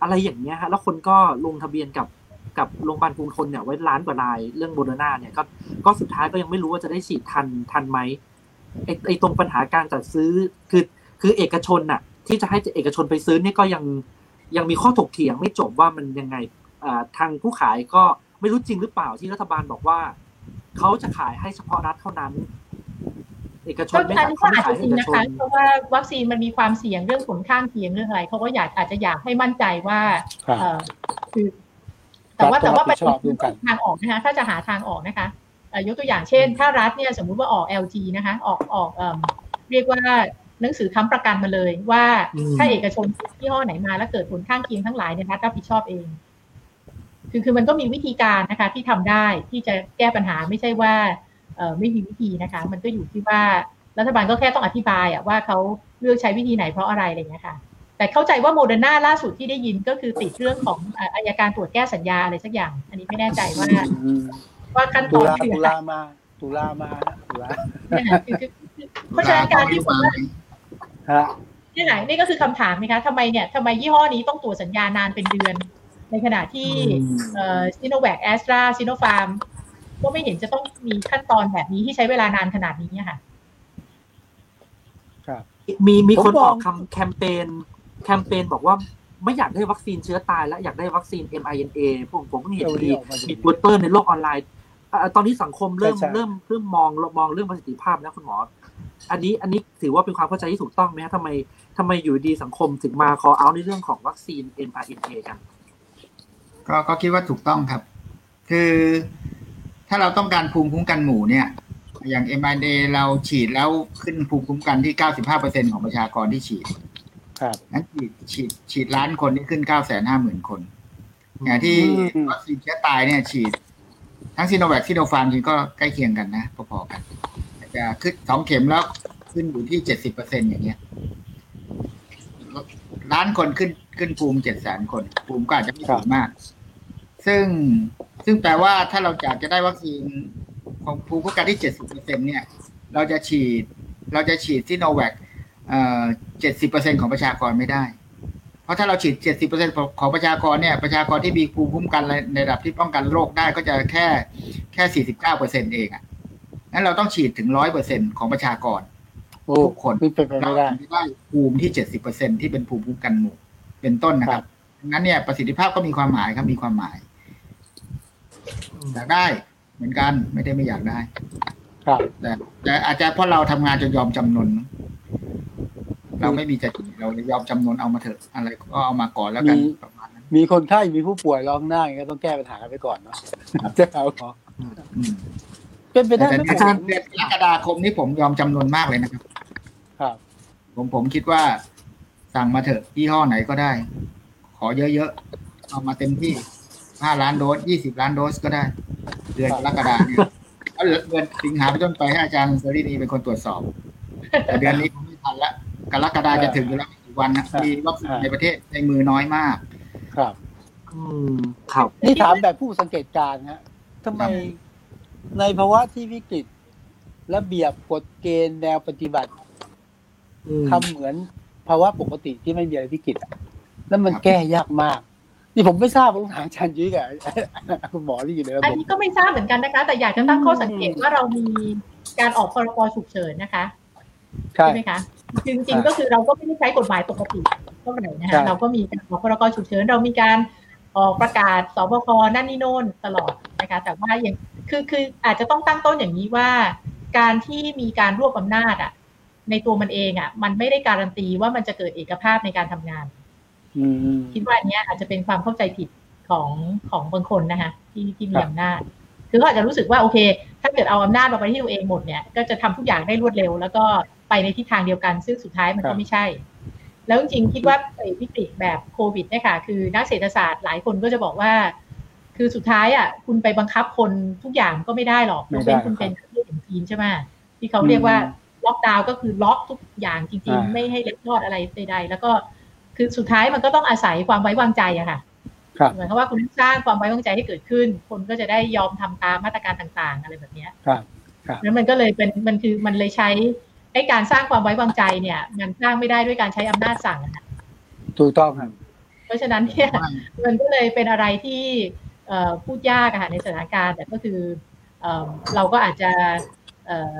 อะไรอย่างเงี้ยฮะแล้วคนก็ลงทะเบียนกับกับโรงพยาบาลกรุงทนเนี่ยไว้ล้านกว่ารายเรื่องโมเดอร์นาเนี่ยก็ก็สุดท้ายก็ยังไม่รู้ว่าจะได้ฉีดทันทันไหม ไอไอตรงปัญหาการจัดซื้อคือคือเอกชนน่ะ ที่จะให้เอกชนไปซื้อเนี่ยก็ยังยังมีข้อถกเถียงไม่จบว่ามันยังไงอ่าทางผู้ขายก็ไม่รู้จริงหรือเปล่าที่รัฐบาลบอกว่าเขาจะขายให้เฉพาะรัฐเท่านั้น เอกชก็นไม่อันขายนี้ก็เขาไม่อาจขายจะให้จริเองกนะชคะนเพราะว่าวัคซีนมันมีความเสี่ยงเรื่องผลข้างเคียงเรื่องอะไรเขาก็อยากอาจจะอยากให้มั่นใจว่าครับเอ่อคือแต่ว่ารัฐต้แต่องว่ารับประผิดชอบร่วมกันทางออกนะคะ ถ้าจะหาทางออกนะคะเอ่อ ยกตัวอย่างเช่น ถ้ารัฐเนี่ยสมมุติว่าออก LG นะคะออกออกเอิ่มเรียกว่าหนังสือค้ำประกันมาเลยว่าอืมถ้าเอกชนยี่ห้อไหนมาแล้วเกิดผลข้างเคียงทั้งหลายเนี่ยรัฐรับผิดชอบเอง คือคือมันก็มีวิธีการนะคะที่ทำได้ที่จะแก้ปัญหาไม่ใช่ว่าเออไม่มีวิธีนะคะ มันก็อยู่ที่ว่ารัฐบาลก็แค่ต้องอธิบายอะว่าเขาเลือกใช้วิธีไหนเพราะอะไรอะไรอย่างเงี้ยค่ะ แต่เข้าใจว่าโมเดอร์นาล่าสุดที่ได้ยินก็คือติดเรื่องของเอ่ออายการตรวจแก้สัญญาอะไรสักอย่าง อันนี้ไม่แน่ใจว่าอืม ว่าขั้นตตุอนลาคือตุอะไรลามาตุลามาตุลาเนี่ยค่ะคือคือคือเพราะฉะนั้นการที่ผมว่าฮะนี่ไหนนี่ก็คือคำถามนะคะทำไมเนี่ยทำไมยี่ห้อนี้ต้องตรวจสัญญานานเป็นเดือน ในขณะที่อืมเอ่อซิโนแวคแอสตราซิโนฟาร์มก็ไม่เห็นจะต้องมีขั้นตอนแบบนี้ที่ใช้เวลานานขนาดนี้อะค่ะครับมีมีคนผมมองออกคำแคมเปญแคมเปญบอกว่าไม่อยากได้วัคซีนเชื้อตายแล้วอยากได้วัคซีน mRNA ผมผมเพิ่งเห็นเออมีนี่ออกมามีโปสเตอร์ในโลกออนไลน์อ่า ตอนนี้สังคมเริ่มใช่ใช่เริ่มเริ่มมองมองเรื่องประสิทธิภาพนะคุณหมอ อันนี้อันนี้ถือว่าเป็นความเข้าใจที่ถูกต้องไหมฮะทำไมทำไมอยู่ดีสังคมถึงมาคอเอาในเรื่องของวัคซีน mRNA กัน ก็ก็คิดว่าถูกต้องครับ คือถ้าเราต้องการภูมิคุ้มกันหมู่เนี่ย อย่าง m อ a เราฉีดแล้วขึ้นภูมิคุ้มกันที่ 95%ของประชากรที่ฉีด ครับนั้นฉีดฉีดฉีดล้านคนนี่ขึ้น 950,000คนอย่างที่อืมวัคซีนเชื้อตายเนี่ยฉีด ทั้งซีโนแวคซีโนฟาร์มจริงก็ใกล้เคียงกันนะพอๆกันจะขึ้นสองเข็มแล้วขึ้นอยู่ที่70%อร์เซ็นอย่างเงี้ยล้านคนขึ้นขึ้นภูมิ700,000คน ภูมิก็อาจจะไม่สูงมาก ซึ่งซึ่งแปลว่าถ้าเราอยากจะได้วัคซีนของภูมิคุ้มกันที่70%เปอร์เซ็นเนี่ย เราจะฉีด เราจะฉีดซิโนแวคเอ่อ70%ของประชากรไม่ได้ ราะถ้าเราฉีด 70%ของประชากรเนี่ย ประชากรที่มีภูมิคุ้มกันในระดับที่ป้องกันโรคได้ก็จะแค่แค่ 49%เองอะงั้นเราต้องฉีดถึง 100%ของประชากรโอ้ทุกคนนี่เป็นไปเราไม่ได้ถึงจะได้ภูมิที่ 70%ที่เป็นภูมิคุ้มกันหมู่ เป็นต้นนะคครัรับบดังนั้นเนี่ยประสิทธิภาพก็มีความหมายครับมีความหมายอยากได้เหมือนกันไม่ได้ไม่อยากได้ ครับ แต่แต่อาจจะเพราะเราทำงานจนยอมจำนน เราไม่มีจะกินเราเลยยอมจำนนเอามาเถอะอะไรก็เอามาก่อนแล้วกันมีประมาณนั้นมีคนไข้มีผู้ป่วยร้องหน้าอย่างเงี้ยต้องแก้ปัญหากันไปก่อนเนาะจะเอาขออืมเป็นไปได้แต่ไหมในผมเดือนกรกฎาคมนี้ผมยอมจำนนมากเลยนะครับ ครับ ผมผมคิดว่า สั่งมาเถอะยี่ห้อไหนก็ได้ ขอเยอะๆเอามาเต็มที่ห้าล้านโดสยี่สิบล้านโดสก็ได้ เดือนกรกฎาเนี่ยแล้วเดือนสิงหาไปจนไปให้อาจารย์เซรีนีเป็นคนตรวจสอบแต่เดือนนี้ผมไม่ทันละ กรกฎาจะถึงอยู่แล้วอีกวันนะมีวัคซีนในประเทศในมือน้อยมาก ครับ อืมครับนี่ถามแบบผู้สังเกตการณ์ฮะทำไมในภาวะที่วิกฤตระเบียบกฎเกณฑ์แนวปฏิบัติอืมทำเหมือนภาวะปกติที่ไม่มีอะไรวิกฤตอะแล้วมันครับแก้ยากมาก นี่ผมไม่ทราบผมถามอาจารย์ยุ้ยกับคุณหมอที่อยู่ในระอันบบนี้ก็ไม่ทราบเหมือนกันนะคะ แต่อยากจะตั้งข้อสังเกตว่าเรามีการออกพรกฉุกเฉินนะคะใช่ใช่ไหมคะ จริงๆ ก็คือเราก็ไม่ได้ใช้กฎหมายปกติเท่าไหร่นะใช่คะเราก็มีการออกพรกฉุกเฉินเรามีการออกประกาศสบคนั่นนี่โน่นตลอดนะคะแต่ว่าอย่างคือคืออาจจะต้องตั้งต้นอย่างนี้ว่า การที่มีการรวบอำนาจอะ ในตัวมันเองอะ มันไม่ได้การันตีว่ามันจะเกิดเอกภาพในการทำงานอืมคิดว่าอันเนี้ยอาจจะเป็นความเข้าใจผิดของของบางคนนะคะที่ที่มีครับอำนาจ คือเขาอาจจะรู้สึกว่าโอเค ถ้าเกิดเอาอำนาจมาไปที่ตัวเองหมดเนี่ย ก็จะทำทุกอย่างได้รวดเร็ว แล้วก็ ไปในทิศทางเดียวกัน ซึ่งสุดท้ายมันครัก็บไม่ใช่ แล้วจริงๆคิดว่าไอ้วิกฤตแบบโควิดเนี่ยค่ะ คือนักเศรษฐศาสตร์หลายคนก็จะบอกว่า คือสุดท้ายอะคุณไปบังคับคนทุกอย่างก็ไม่ได้หรอกยกเว้นคุณเป็นประเทศอย่างจีนใช่ไหมที่เขาเรียกว่าล็อกดาวน์ก็คือล็อกทุกอย่างจริงอ่าๆไม่ให้เล็ดลอดอะไรใดๆแล้วก็คือสุดท้ายมันก็ต้องอาศัยความไว้วางใจอะค่ะครับเหมือนกับว่าคุณสร้างความไว้วางใจให้เกิดขึ้น คนก็จะได้ยอมทำตามมาตรการต่างๆ อะไรแบบเนี้ยครับครับแล้วมันก็เลยเป็นมันคือมันเลยใช้ ไอ้การสร้างความไว้วางใจเนี่ย มันสร้างไม่ได้ด้วยการใช้อำนาจสั่งอะค่ะถูกต้องครับเพราะฉะนั้นเนี่ยมันก็เลยเป็นอะไรที่เอ่อพูดยากอะค่ะในสถานการณ์ แต่ก็คือเอ่อเราก็อาจจะเอ่อ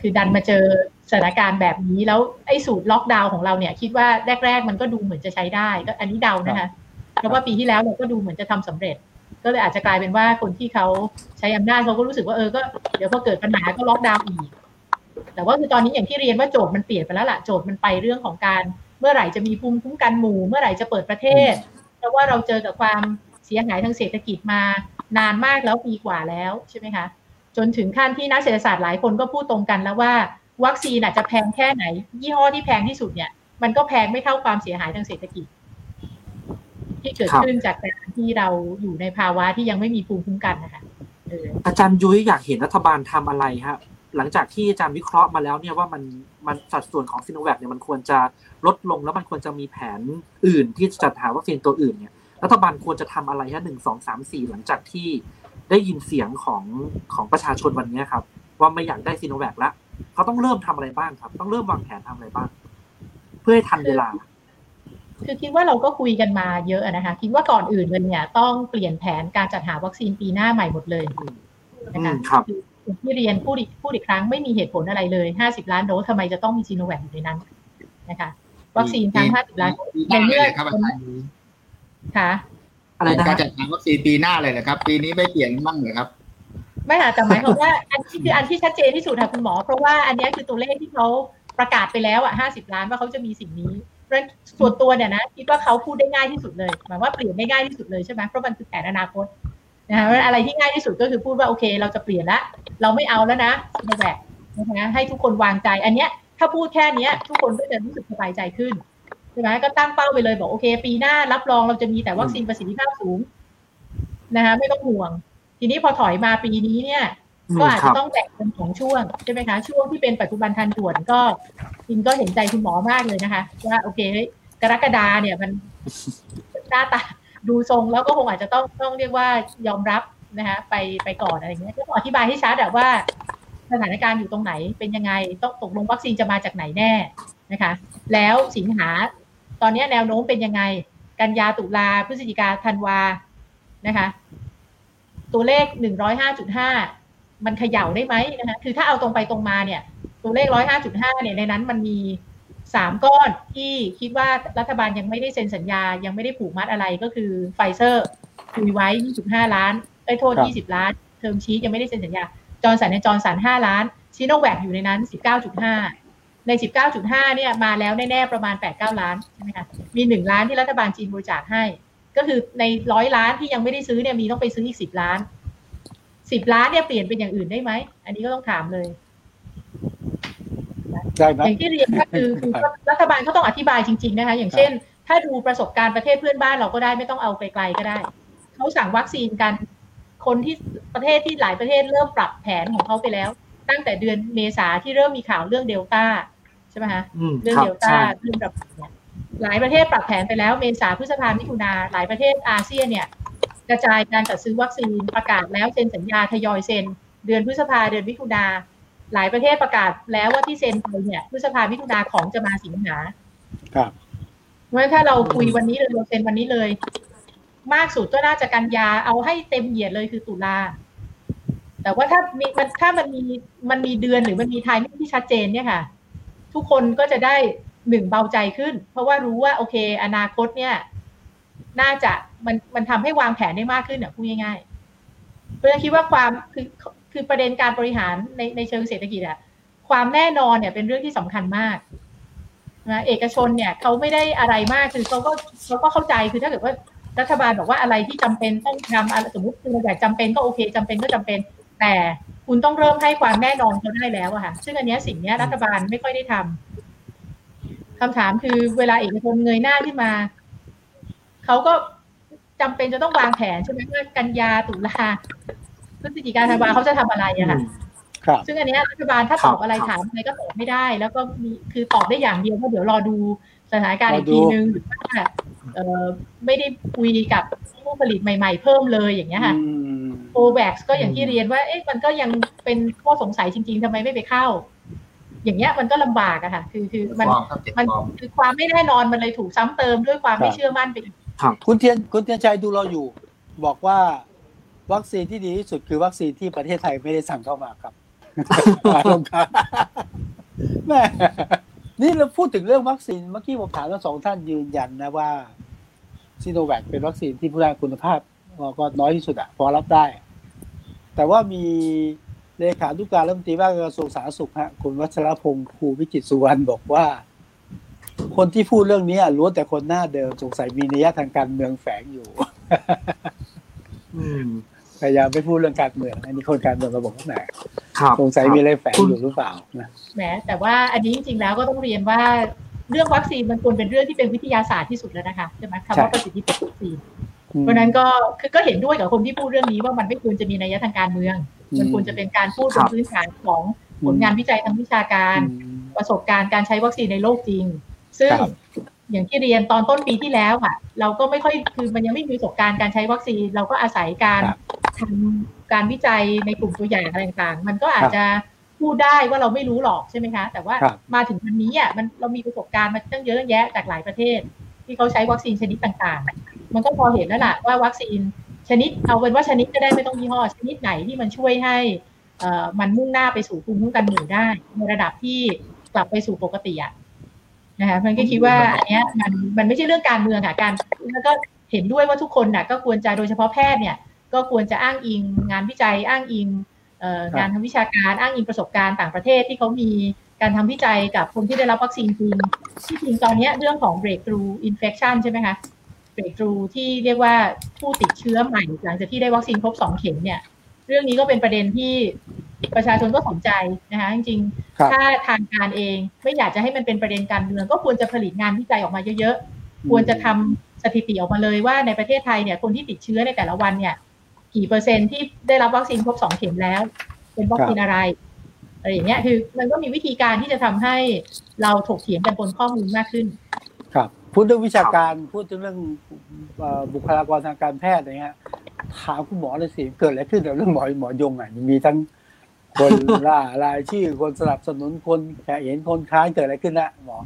คือดันมาเจอสถานการณ์แบบนี้แล้วไอ้สูตรล็อกดาวน์ของเราเนี่ยคิดว่าแรก ๆ มันก็ดูเหมือนจะใช้ได้ก็อันนี้เดานะคะเพราะว่าปีที่แล้วเราก็ดูเหมือนจะทำสำเร็จ ก็เลยอาจจะกลายเป็นว่าคนที่เขาใช้อำนาจเขาก็รู้สึกว่าเออก็เดี๋ยวพอเกิดปัญหาก็ล็อกดาวน์อีก แต่ว่าคือตอนนี้อย่างที่เรียนว่าโจทย์มันเปลี่ยนไปแล้วล่ะโจทย์มันไปเรื่องของการ เมื่อไหร่จะมีภูมิคุ้มกันหมู่ เมื่อไหร่จะเปิดประเทศ เพราะว่าเราเจอกับความเสียหายทางเศรษฐกิจมานานมากแล้วปีกว่าแล้วใช่ไหมคะจนถึงขั้นที่นักเศรษฐศาสตร์หลายคนก็พูดตรงกันแล้วว่า วัคซีนอาจจะแพงแค่ไหน ยี่ห้อที่แพงที่สุดเนี่ย มันก็แพงไม่เท่าความเสียหายทางเศรษฐกิจ ที่เกิดขึ้นจากการที่เราอยู่ในภาวะที่ยังไม่มีภูมิคุ้มกันนะคะอาจารย์ยุ้ยอยากเห็นรัฐบาลทำอะไรฮะ หลังจากที่อาจารย์วิเคราะห์มาแล้วเนี่ยว่ามันมันสัดส่วนของซีโนแวคเนี่ยมันควรจะลดลงแล้วมันควรจะมีแผนอื่นที่จะจัดหาวัคซีนตัวอื่นเนี่ยรัฐบาลควรจะทำอะไรฮะหนึ่งสองสามสี่หลังจากที่ได้ยินเสียงของของประชาชนวันนี้ครับ ว่าไม่อยากได้ซีโนแวคละเขาต้องเริ่มทำอะไรบ้างครับ ต้องเริ่มวางแผนทำอะไรบ้าง เพื่อให้ทันเวลา คือคิดว่าเราก็คุยกันมาเยอะนะคะคิดว่าก่อนอื่นเลยเนี่ย ต้องเปลี่ยนแผนการจัดหาวัคซีนปีหน้าใหม่หมดเลยอืมนะคะครับออย่าง ที่เรียนพูดอีกพูดอีกครั้งไม่มีเหตุผลอะไรเลย 50 ล้านโดสทำไมจะต้องมีซีโนแวคอยู่ในนั้นนะคะ วัคซีนทั้ง 50 ล้านโดสปีหน้าเลยเหรอครับอาจารย์ค่ะอะไรนะการฮะจัดหาวัคซีนปีหน้าเลยเหรอครับ ปีนี้ไม่เปลี่ยนบ้างเหรอครับ ไม่ค่ะแต่หมายความว่าอันที่คืออันที่ชัดเจนที่สุดค่ะคุณหมอ เพราะว่าอันเนี้ยคือตัวเลขที่เขาประกาศไปแล้วอะห้าสิบล้านว่าเขาจะมีสิ่งนี้เพราะฉะนั้นส่วนตัวเนี่ยนะคิดว่าเขาพูดได้ง่ายที่สุดเลยหมายว่าเปลี่ยนได้ง่ายที่สุดเลยใช่ไหมเพราะมันคือแผนอนาคต นะคะเพราะฉะนั้นอะไรที่ง่ายที่สุดก็คือพูดว่าโอเค เราจะเปลี่ยนละเราไม่เอาแล้วนะซีโนแวคนะคะให้ทุกคนวางใจ อันเนี้ยถ้าพูดแค่เนี้ย ทุกคนก็จะรู้สึกสบายใจขึ้นใช่ไหมก็ตั้งเป้าไปเลยบอกโอเค ปีหน้ารับรองเราจะมีแต่วัคซีนประสิทธิภาพสูงนะคะไม่ต้องห่วง ทีนี้พอถอยมาปีนี้เนี่ยอืมก็อาจครัจะบต้องแบ่งเป็นสองช่วงใช่ไหมคะช่วงที่เป็นปัจจุบันทันด่วนก็จริงก็เห็นใจคุณหมอมากเลยนะคะ ว่าโอเคเฮ้ยกรกฎาเนี่ยมันหน้าตา ดูทรงแล้วก็คงอาจจะต้องต้องเรียกว่ายอมรับนะคะไปไปก่อนอะไรอย่างเงี้ยก็ต้องอธิบายให้ชัดอะว่า สถานการณ์อยู่ตรงไหนเป็นยังไงต้องตกลงวัคซีนจะมาจากไหนแน่นะคะ แล้วสิงหาตอนนี้แนวโน้มเป็นยังไง กันยาตุลาพฤศจิกาธันวานะคะ ตัวเลขหนึ่งร้อยห้าจุดห้ามันเขย่าได้ไหมนะคะคือถ้าเอาตรงไปตรงมาเนี่ย ตัวเลขร้อยห้าจุดห้าเนี่ยในนั้นมันมี สามก้อนที่คิดว่ารัฐบาลยังไม่ได้เซ็นสัญญา ยังไม่ได้ผูกมัดอะไรก็คือไฟเซอร์คุยไว้ 25 ล้านอุ๊ยโทษครับ20 ล้าน term sheet ยังไม่ได้เซ็นสัญญา จอห์นสันแอนด์จอห์นสัน 5 ล้าน ซีโนแวคอยู่ในนั้น 19.5 ใน 19.5 เนี่ยมาแล้วแน่ๆ ประมาณ 8-9 ล้านใช่ไหมคะมี 1 ล้านที่รัฐบาลจีนบริจาคให้ ก็คือในร้อยล้านที่ยังไม่ได้ซื้อเนี่ยมีต้องไปซื้ออีก 10 ล้าน 10 ล้านเนี่ยเปลี่ยนเป็นอย่างอื่นได้ไหม อันนี้ก็ต้องถามเลย ได้ไหมอย่างที่เรียนก็คือคือรัฐบาลเขาต้องอธิบายจริง ๆนะคะ อย่างเช่น ถ้าดูประสบการณ์ประเทศเพื่อนบ้านเราก็ได้ไม่ต้องเอาไกลๆก็ได้เขาสั่งวัคซีนกันคนที่ประเทศที่หลายประเทศเริ่มปรับแผนของเขาไปแล้ว ตั้งแต่เดือนเมษาที่เริ่มมีข่าวเรื่องเดลต้าใช่ไหมคะอืมเรื่องครับเดลต้าใช่เรื่องระบาดเนี่ยหลายประเทศปรับแผนไปแล้วเมษาพฤษภามิถุนาหลายประเทศอาเซียนเนี่ย กระจายการจัดซื้อวัคซีนประกาศแล้วเซ็นสัญญาทยอยเซ็น เดือนพฤษภาเดือนมิถุนา หลายประเทศประกาศแล้วว่าที่เซ็นไปเนี่ยพฤษภามิถุนาของจะมาสิงหาครับเพราะฉะนั้นถ้าเราคุยวันนี้เลยเราเซ็นวันนี้เลย มากสุดก็น่าจะกันยาเอาให้เต็มเหยียดเลยคือตุลาแต่ว่าถ้ามีมันถ้ามันมีมันมีเดือนหรือมันมีไทม์ที่ชัดเจนเนี่ยค่ะ ทุกคนก็จะได้หนึ่งเบาใจขึ้น เพราะว่ารู้ว่าโอเค อนาคตเนี่ย น่าจะมันมันทำให้วางแผนได้มากขึ้นอะพูดง่ายๆเพราะฉะนั้นคิดว่าความคือ คือประเด็นการบริหารในในเชิงเศรษฐกิจอะความแน่นอนเนี่ยเป็นเรื่องที่สำคัญมากนะเอกชนเนี่ยเขาไม่ได้อะไรมากคือเขาก็เขาก็เข้าใจคือถ้าเกิดว่ารัฐบาลบอกว่าอะไรที่จำเป็นต้องทำอะไรสมมติคือแบบจำเป็นก็โอเคจำเป็นก็จำเป็น แต่คุณต้องเริ่มให้ความแน่นอนเขาได้แล้วอะค่ะ ซึ่งอันเนี้ยสิ่งเนี้ยรัฐบาลไม่ค่อยได้ทำคำถามคือเวลาเอกชนเงยหน้าขึ้นมาเขาก็จำเป็นจะต้องวางแผนใช่ไหมว่ากันยาตุลา พฤศจิกาธันวาเขาจะทำอะไรอะค่ะครับซึ่งอันเนี้ยรัฐบาลถ้าครัตบอบอะไรครับถามอะไรก็ตอบไม่ได้ แล้วก็มีคือตอบได้อย่างเดียวก็เดี๋ยวรอดูสถานการณ์รออีกดูทีนึงหรือว่าเอ่อไม่ได้คุยกับผู้ผลิตใหม่ ๆ เพิ่มเลยอย่างเงี้ยค่ะอืมโอแบ็กก็อย่างที่เรียนว่าเอ๊ะมันก็ยังเป็นข้อสงสัยจริง ๆทำไมไม่ไปเข้า อย่างเงี้ยมันก็ลำบากอะค่ะ คือคือมันฟอร์มครับเจ็ดมันฟอร์มคือความไม่แน่นอนมันเลยถูกซ้ำเติมด้วยความไม่เชื่อมั่นไปอีกคุณเทียนคุณเทียนชัยดูเราอยู่ บอกว่า วัคซีนที่ดีที่สุดคือวัคซีนที่ประเทศไทยไม่ได้สั่งเข้ามาครับลงครับแม่นี่เราพูดถึงเรื่องวัคซีนเมื่อกี้ผมถามทั้งสองท่านยืนยันนะว่าซีโนแวคเป็นวัคซีนที่ผู้ได้คุณภาพก็น้อยที่สุดอะพอรับได้ แต่ว่ามีเลขานุการรัฐมนตรีว่าการกระทรวงสาธารณสุขฮะคุณวัชรพงศ์ภูวิจิตสุวรรณบอกว่า คนที่พูดเรื่องนี้ล้วนแต่คนหน้าเดิมสงสัยมีนัยทางการเมืองแฝงอยู่อืม พยายามไม่พูดเรื่องการเมืองอันนี้คนการเมืองมาบอกว่าไหนครับสงสัยมีอะไรแฝงอยู่หรือเปล่านะแหมแต่ว่าอันนี้จริงๆแล้วก็ต้องเรียนว่าเรื่องวัคซีนมันควรเป็นเรื่องที่เป็นวิทยาศาสตร์ที่สุดแล้วนะคะใช่ไหมคำว่าประสิทธิภาพวัคซีนเพราะฉะนั้นก็คือก็เห็นด้วยกับคนที่พูดเรื่องนี้ว่ามันไม่ควรจะมีนัยทางการเมือง มันควรจะเป็นการพูดบนพื้นฐานของผลงานวิจัยทางวิชาการอืมประสบการณ์การใช้วัคซีนในโลกจริง ซึ่งครับ อย่างที่เรียนตอนต้นปีที่แล้วอะ เราก็ไม่ค่อยคือมันยังไม่มีประสบการณ์การใช้วัคซีน เราก็อาศัยการครับทำการวิจัยในกลุ่มตัวอย่างอะไรต่างๆ มันก็อาจจะพูดได้ว่าเราไม่รู้หรอกใช่ไหมคะ แต่ว่าครับมาถึงวันนี้อะมันเรามีประสบการณ์มาตั้งเยอะแยะจากหลายประเทศ ที่เขาใช้วัคซีนชนิดต่างๆ มันก็พอเห็นแล้วล่ะว่าวัคซีนชนิดเอาเป็นว่าชนิดก็ได้ไม่ต้องยี่ห้อ ชนิดไหนที่มันช่วยให้เอ่อมันมุ่งหน้าไปสู่ภูมิคุ้มกันหมู่ได้ในระดับที่กลับไปสู่ปกติอะ นะคะมันก็คิดว่าอันเนี้ยมันมันไม่ใช่เรื่องการเมืองค่ะการแล้วก็เห็นด้วยว่าทุกคนน่ะก็ควรจะโดยเฉพาะแพทย์เนี่ยก็ควรจะอ้างอิงงานวิจัยอ้างอิงเอ่อครับงานทางวิชาการอ้างอิงประสบการณ์ต่างประเทศที่เขามีการทำวิจัยกับคนที่ได้รับวัคซีนจริงที่จริงตอนเนี้ยเรื่องของ breakthrough infection ใช่ไหมคะ breakthrough ที่เรียกว่าผู้ติดเชื้อใหม่หลังจากที่ได้วัคซีนครบสองเข็มเนี่ย เรื่องนี้ก็เป็นประเด็นที่ประชาชนก็สนใจนะคะจริงครับๆถ้าทางการเองไม่อยากจะให้มันเป็นประเด็นการเมืองก็ควรจะผลิตงานวิจัยออกมาเยอะๆ ควรจะทำสถิติออกมาเลยว่าในประเทศไทยเนี่ยคนที่ติดเชื้อในแต่ละวันเนี่ยกี่เปอร์เซ็นต์ที่ได้รับวัคซีนครบสองเข็มแล้ว เป็นวัคซีนอะไรอะไรอย่างเงี้ยคือมันก็มีวิธีการที่จะทำให้เราถกเถียงกันบนข้อมูลมากขึ้นครับ พูดเรื่องวิชาการพูดถึงเรื่องเอ่อบุคลากรทางการแพทย์อะไรเงี้ยถามคุณหมอเลยสิเกิดอะไรขึ้นกับเรื่องหมอหมอยงอะมีทั้งคนล่ารายชื่อคนสนับสนุนคนแขกเห็นคนค้านเกิดอะไรขึ้นนะหมอ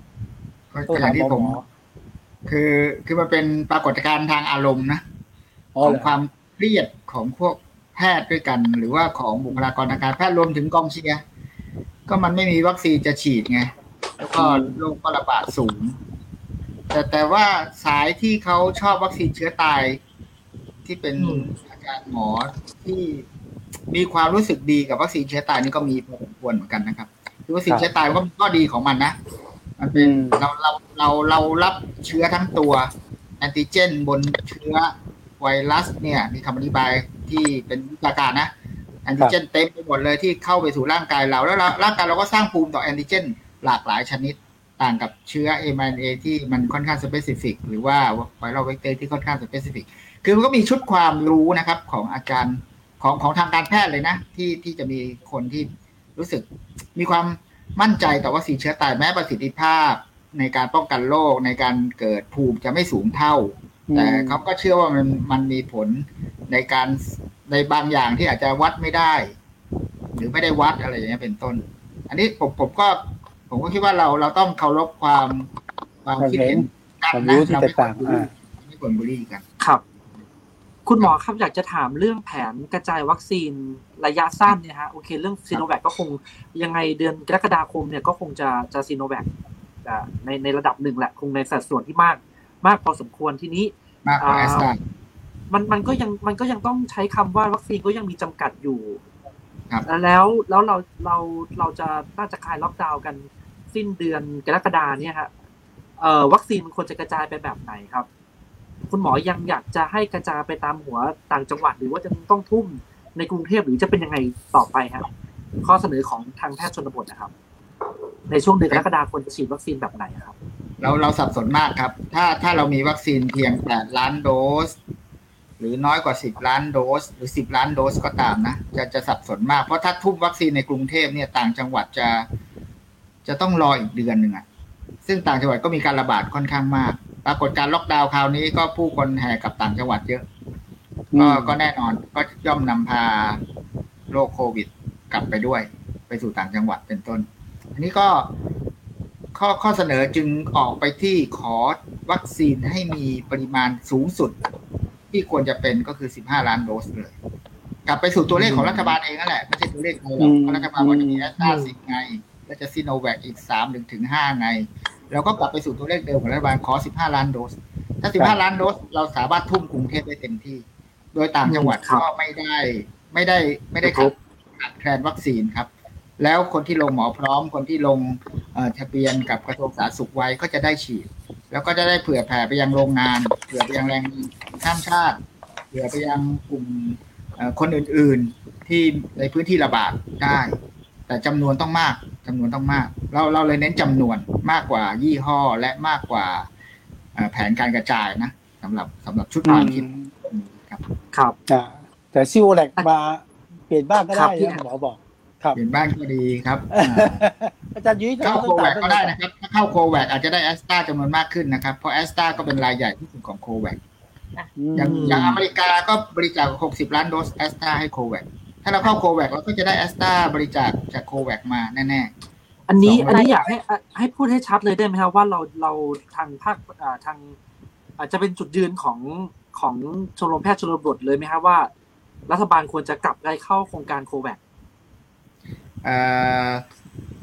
ก็ต้องอถาย่ามงที่หมอผมหมอคือคือมันเป็นปรากฏการณ์ทางอารมณ์นะอ๋อของเหรอความเครียดของพวกแพทย์ด้วยกัน หรือว่าของบุคลากรทางการแพทย์รวมถึงกองเชียร์ก็มันไม่มีวัคซีนจะฉีดไงแล้วก็โรคก็ระบาดสูง แต่แต่ว่าสายที่เขาชอบวัคซีนเชื้อตาย ที่เป็นอืมอาจารย์หมอที่มีความรู้สึกดีกับวัคซีนเชื้อตายนี่ก็มีพอสมควรเหมือนกันนะครับคือวัคซีนเชื้อตายมันก็มีข้อดีของมันนะมันเป็นอืมเราเราเราเรารับเชื้อทั้งตัวแอนติเจนบนเชื้อไวรัส เนี่ย มีคำอธิบายที่เป็นวิชาการนะแอนติเจนเต็มไปหมดเลยที่เข้าไปสู่ร่างกายเราแล้วเราร่างกายเราก็สร้างภูมิต่อแอนติเจนหลากหลายชนิด ต่างกับเชื้อ mRNA ที่มันค่อนข้าง specific หรือว่า viral vector ที่ค่อนข้าง specific คือมันก็มีชุดความรู้นะครับของอาจารย์ของของทางการแพทย์เลยนะ ที่ที่จะมีคนที่รู้สึกมีความมั่นใจต่อวัคซีนเชื้อตายแม้ประสิทธิภาพ ในการป้องกันโรคในการเกิดภูมิจะไม่สูงเท่า แต่เขาก็เชื่อว่ามันมันมีผลในการในบางอย่างที่อาจจะวัดไม่ได้ หรือไม่ได้วัดอะไรอย่างเงี้ยเป็นต้น อันนี้ผมผมก็ ผมก็คิดว่าเราเราต้องเคารพความความคิดเห็นกันความนะรู้ที่เราแตไม่กควต่ารงบูลลี่อ่าไม่ควรบูลลี่กัน ครับ คุณหมอครับอยากจะถามเรื่องแผนกระจายวัคซีนระยะสั้นเนี่ยฮะโอเค เรื่องซีโนแวคก็คงยังไงเดือนกรกฎาคมเนี่ยก็คงจะจะซีโนแวคในในระดับหนึ่งแหละคงในสัดส่วนที่มากมากพอสมควรทีนี้มากกว่าอ่าแอสตรามันมันก็ยังมันก็ยังต้องใช้คำว่าวัคซีนก็ยังมีจำกัดอยู่ครับแล้วแล้วเราเราเราจะน่าจะคลายล็อกดาวน์กัน สิ้นเดือนกรกฎาเนี่ยฮะเอ่อวัคซีนมันควรจะกระจายไปแบบไหนครับ คุณหมอยังอยากจะให้กระจายไปตามหัวต่างจังหวัด หรือว่าจะต้องทุ่มในกรุงเทพหรือจะเป็นยังไงต่อไปฮะข้อเสนอของทางแพทย์ชนบทนะครับ ในช่วงเดือนกรกฎาคมควรจะฉีดวัคซีนแบบไหนครับ เราเราสับสนมากครับ ถ้าถ้าเรามีวัคซีนเพียง8ล้านโดส หรือน้อยกว่า10ล้านโดส หรือ10ล้านโดสก็ตามนะ จะจะสับสนมากเพราะถ้าทุ่มวัคซีนในกรุงเทพเนี่ยต่างจังหวัดจะ จะต้องรออีกเดือนหนึ่งอะซึ่งต่างจังหวัดก็มีการระบาดค่อนข้างมาก ปรากฏการล็อกดาวน์คราวนี้ก็ผู้คนแห่กลับต่างจังหวัดเยอะ ก็ก็แน่นอนก็ย่อมนำพาโรคโควิดกลับไปด้วย ไปสู่ต่างจังหวัดเป็นต้น อันนี้ก็ข้อข้อเสนอจึงออกไปที่ขอวัคซีนให้มีปริมาณสูงสุด ที่ควรจะเป็นก็คือ 15 ล้านโดสเลย กลับไปสู่ตัวเลขของรัฐบาลเองนั่นแหละไม่ใช่ตัวเลขเราหรอกเพราะรัฐบาลว่าจะมีแอสตราสิบไง แล้วจะซีโนแวคอีกสามถึงถึงห้าไงเราก็กลับไปสู่ตัวเลขเดิมของรัฐบาลขอ15ล้านโดส ถ้า15ล้านโดส เราสามารถทุ่มกรุงเทพได้เต็มที่ โดยต่างจังหวัดครับก็ไม่ได้ ไม่ได้ไม่ได้ครขาดบขาดแคลนวัคซีนครับ แล้วคนที่ลงหมอพร้อม คนที่ลงเอ่อทะเบียนกับกระทรวงสาธารณสุขไว้ก็จะได้ฉีด แล้วก็จะได้เผื่อแผ่ไปยังโรงงาน เผื่อไปยังแรงงานข้ามชาติเผื่อไปยังกลุ่มเอ่อคนอื่น ๆที่ในพื้นที่ระบาดได้ แต่จำนวนต้องมากจำนวนต้องมาก เราเราเลยเน้นจำนวนมากกว่ายี่ห้อและมากกว่าเอ่อแผนการกระจายนะสำหรับสำหรับชุดความคิดนี้ครับ ครับอ่าแต่ซิโอแลกมาเปลี่ยนบ้างก็ครัได้บพี่นะหมอบอกครับเปลี่ยนบ้านก็ดีครับอ่าอาจารย์ยุ้ยเข้าโคต้องแวถามคก็ได้นะครับถ้าเข้าโคแวคอาจจะได้แอสตราจำนวนมากขึ้นนะครับ เพราะแอสตราก็เป็นรายใหญ่ที่สุดของโคแวคอืมอย่างอย่างอเมริกาก็บริจาค60 ล้านโดสแอสตราให้โคแวค ถ้าเราเข้าโคแวคเราก็จะได้แอสตราบริจาคจากโคแวคมาแน่อันนี้สองอันนี้อยากให้ให้พูดให้ชัดเลยได้ไหมครับว่าเราเราทางภาคอ่าทางอาจจะเป็นจุดยืนของของชมรมแพทย์ชนบทเลยไหมครับว่า รัฐบาลควรจะกลับไปเข้าโครงการโควิดๆเอ่อ